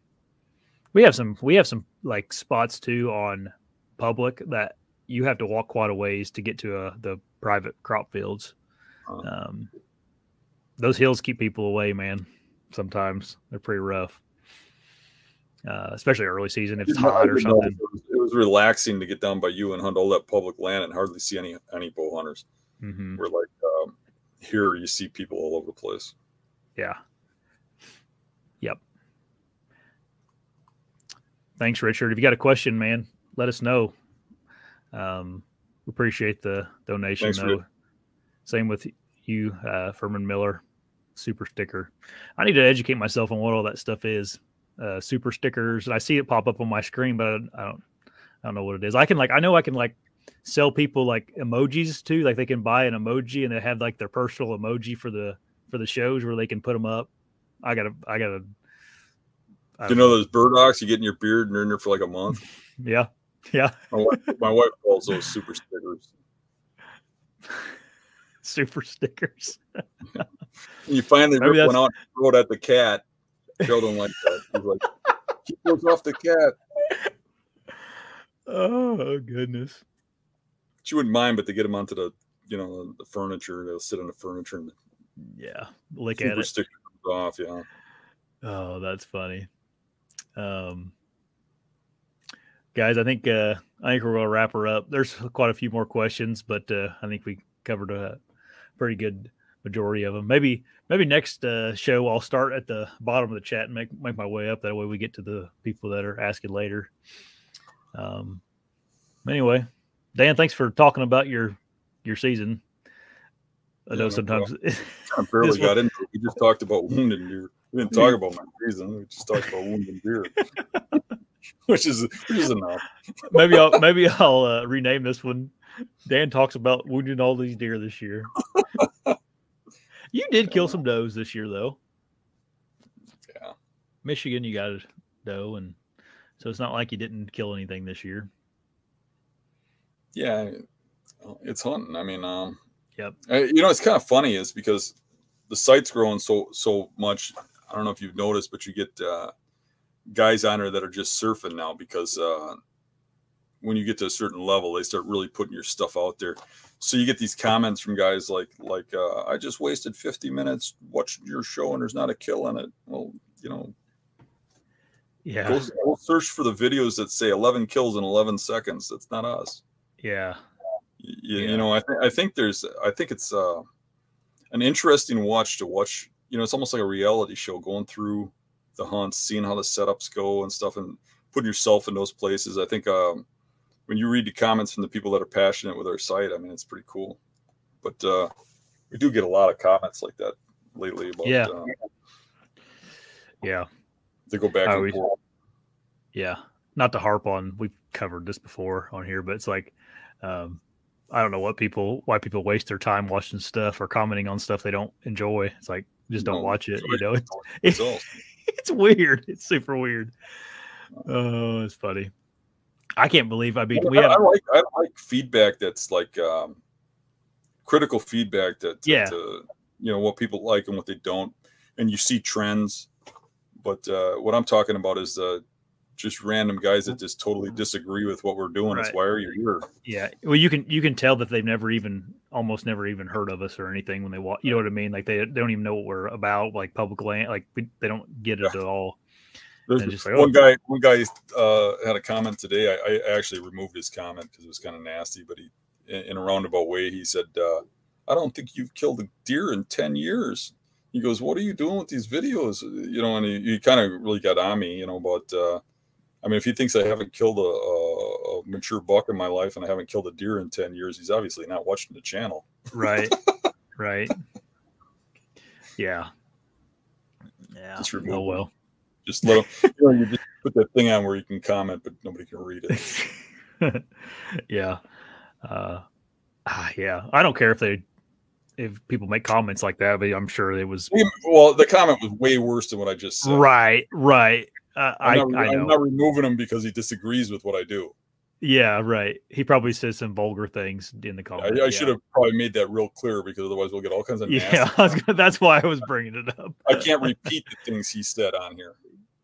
We have some, we have some like spots too on public that you have to walk quite a ways to get to uh, the private crop fields. Uh, Um, those hills keep people away, man. Sometimes they're pretty rough, uh, especially early season if it's hot or something. It was, it was relaxing to get down by you and hunt all that public land and hardly see any any bow hunters. hmm We're like um, here, you see people all over the place. Yeah. Yep. Thanks, Richard. If you got a question, man, let us know. Um, we appreciate the donation, Thanks, though. Same with you, uh, Furman Miller, super sticker. I need to educate myself on what all that stuff is. Uh, super stickers, and I see it pop up on my screen, but I, I don't, I don't know what it is. I can like, I know I can like sell people like emojis too. Like they can buy an emoji and they have like their personal emoji for the for the shows where they can put them up. I gotta, I gotta. I you know those burdocks you get in your beard and they're in there for like a month? Yeah, yeah. My wife, my wife calls those super stickers. Super stickers. You finally Maybe rip one out and throw it at the cat. Joe don't like that. He's like, keep those off the cat. Oh goodness. She wouldn't mind, but to get them onto the, you know, the furniture, they'll sit on the furniture and Yeah, lick at super it. sticker off. Yeah. Oh, that's funny. Um, guys, I think uh, I think we're gonna wrap her up. There's quite a few more questions, but uh, I think we covered a pretty good majority of them. Maybe maybe next uh, show I'll start at the bottom of the chat and make make my way up. That way we get to the people that are asking later. Um, anyway, Dan, thanks for talking about your your season. I Yeah, know no sometimes I barely got into it. We just talked about wounded deer. We didn't talk about my season. We just talked about wounded deer, which is which is enough. maybe I'll maybe I'll uh, rename this one. Dan talks about wounding all these deer this year. you did kill some does this year, though. Yeah. Michigan, you got a doe, and So it's not like you didn't kill anything this year. Yeah, it's hunting. I mean, um, Yep. you know, it's kind of funny is because the site's growing so so much. I don't know if you've noticed, but you get uh, guys on there that are just surfing now because uh, when you get to a certain level, they start really putting your stuff out there. So you get these comments from guys like like uh, I just wasted 50 minutes watching your show and there's not a kill in it. Well, you know, Yeah. go, go search for the videos that say 11 kills in 11 seconds. That's not us. Yeah. you, Yeah. you know I, th- I think there's i think it's uh an interesting watch to watch you know it's almost like a reality show going through the hunts seeing how the setups go and stuff and putting yourself in those places i think um when you read the comments from the people that are passionate with our site i mean it's pretty cool but uh we do get a lot of comments like that lately about Yeah. uh, Yeah. they go back and forth Yeah. Not to harp on, we've covered this before on here, but it's like, um, I don't know what people, why people waste their time watching stuff or commenting on stuff they don't enjoy. It's like, just don't No, watch it. You know, it's, So, it's weird. It's super weird. Oh, it's funny. I can't believe I beat. We I, have I like I like feedback that's like um, critical feedback that that, Yeah. uh, you know what people like and what they don't, and you see trends. But uh, what I'm talking about is uh, just random guys that just totally disagree with what we're doing. It's Right. why are you here? Yeah. Well, you can you can tell that they've never even almost never even heard of us or anything when they walk. You know what I mean? Like they, they don't even know what we're about. Like public land. Like we, they don't get it Yeah. at all. There's just like, one oh. guy. One guy uh, had a comment today. I, I actually removed his comment because it was kind of nasty. But he, in, in a roundabout way, he said, uh, "I don't think you've killed a deer in ten years." He goes, "What are you doing with these videos?" You know, and he, he kind of really got on me. You know, but uh, I mean, if he thinks I haven't killed a, a, a mature buck in my life and I haven't killed a deer in ten years, he's obviously not watching the channel. Right. right. Yeah. Yeah. Oh well. Just let him. you, know, you just put that thing on where you can comment, but nobody can read it. yeah. Uh, ah, yeah. I don't care if they if people make comments like that, but I'm sure it was Well, the comment was way worse than what I just said. right. Right. Uh, I, I'm, not, I know. I'm not removing him because he disagrees with what I do. Yeah, right. He probably says some vulgar things in the I, comments. I should have probably made that real clear because otherwise we'll get all kinds of nasty. Yeah, I that's why I was bringing it up. I can't repeat the things he said on here.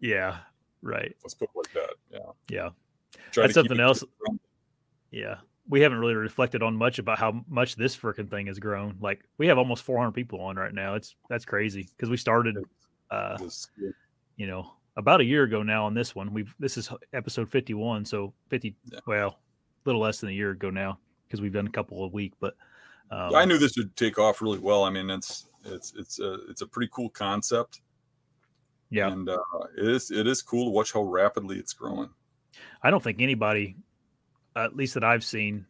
Yeah, right. Let's put it like that. Yeah. Yeah, Try That's something else. to the ground. yeah. We haven't really reflected on much about how much this freaking thing has grown. Like we have almost 400 people on right now. It's that's crazy because we started, uh, you know, about a year ago now on this one. We've this is episode 51, so 50. Yeah. Well, a little less than a year ago now because we've done a couple a week. But um, I knew this would take off really well. I mean, it's it's it's a it's a pretty cool concept, yeah, and uh, it is it is cool to watch how rapidly it's growing. I don't think anybody, at least that I've seen.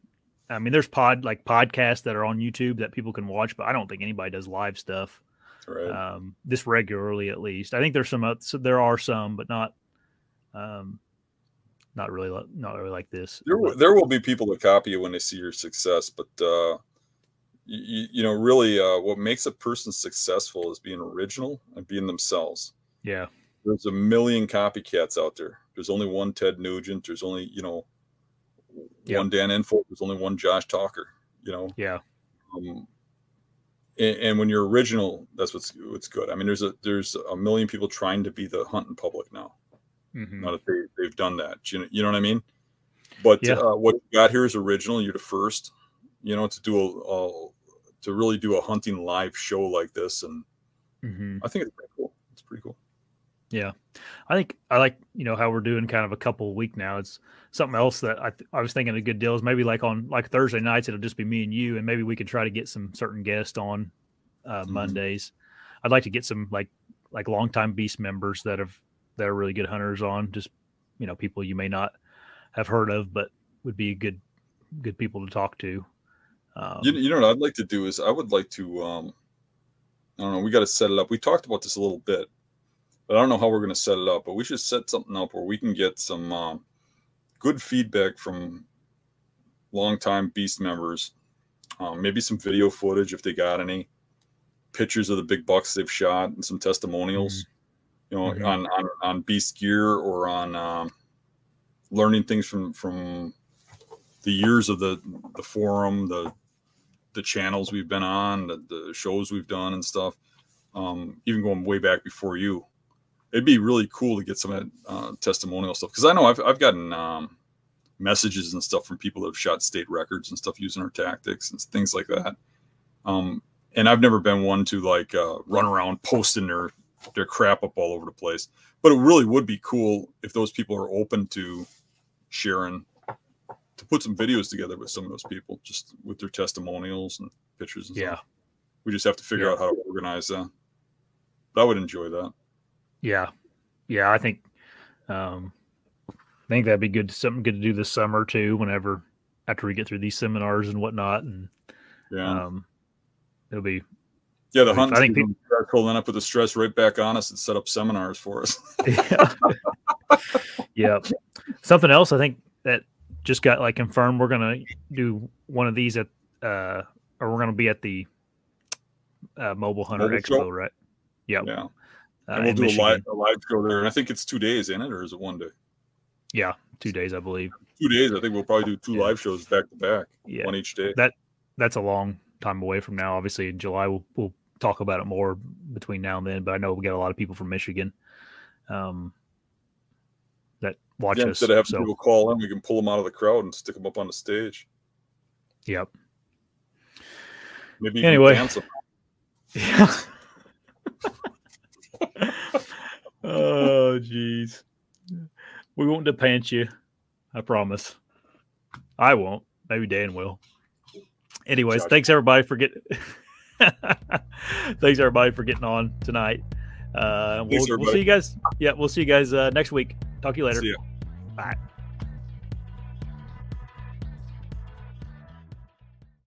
I mean, there's pod like podcasts that are on YouTube that people can watch, but I don't think anybody does live stuff Right. um, this regularly. At least I think there's some. So there are some, but not, um, not really, not really like this. there will, there will be people that copy you when they see your success, but uh, you, you know, really, uh, what makes a person successful is being original and being themselves. yeah, There's a million copycats out there. There's only one Ted Nugent. There's only you know Yep. one Dan Infalt. There's only one Josh Teulker. You know, yeah, um, and, and when you're original, that's what's what's good. I mean, there's a there's a million people trying to be the hunt hunting public now. mhm, Now that they they've done that, you know, you know what I mean. But Yeah. uh, what you got here is original. You're the first, you know, to do a, a to really do a hunting live show like this, and mhm. I think it's pretty cool. It's pretty cool. I think I like you know how we're doing kind of a couple a week now. It's something else that I th- I was thinking a good deal is maybe like on like Thursday nights it'll just be me and you, and maybe we could try to get some certain guests on uh, Mhm. Mondays. I'd like to get some like like longtime beast members that have that are really good hunters on. Just you know people you may not have heard of, but would be good good people to talk to. Um, you, you know what I'd like to do is I would like to um I don't know, we got to set it up. We talked about this a little bit, but I don't know how we're going to set it up, but we should set something up where we can get some um, good feedback from longtime beast members. Um, maybe some video footage if they got any pictures of the big bucks they've shot and some testimonials, you know, Mhm. on, on, on beast gear or on, um, learning things from from the years of the the forum, the the channels we've been on, the, the shows we've done and stuff. Um, even going way back before you, it'd be really cool to get some of that uh, testimonial stuff because I know I've I've gotten um, messages and stuff from people that have shot state records and stuff using our tactics and things like that. Um, and I've never been one to like uh, run around posting their their crap up all over the place. But it really would be cool if those people are open to sharing to put some videos together with some of those people, just with their testimonials and pictures. And Yeah. stuff. we just have to figure Yeah. out how to organize that. But I would enjoy that. Yeah, yeah. I think, um, I think that'd be good. Something good to do this summer too. Whenever after we get through these seminars and whatnot, and Yeah, um, it'll be yeah. The hunt. I think season starts, pulling up with the stress right back on us and set up seminars for us. yeah. yeah. Something else I think that just got like confirmed. We're gonna do one of these at, uh, or we're gonna be at the uh, Mobile Hunter Mobile Expo, show? right? Yep. yeah, Uh, and we'll do a live, a live show there. And I think it's two days in it, or is it one day? Yeah, two days, I believe. Two days. I think we'll probably do two Yeah. live shows back to back, Yeah. one each day. That that's a long time away from now. Obviously, in July we'll we'll talk about it more between now and then. But I know we got a lot of people from Michigan um, that watch Yeah, us. instead of having So, people call in, we can pull them out of the crowd and stick them up on the stage. yep. Maybe you Anyway. can dance them. Yeah. oh, jeez. We won't depant you. I promise. I won't. Maybe Dan will. Anyways, Josh. thanks everybody for getting. thanks everybody for getting on tonight. Uh, we'll, we'll see you guys. Yeah, we'll see you guys uh, next week. Talk to you later. Bye.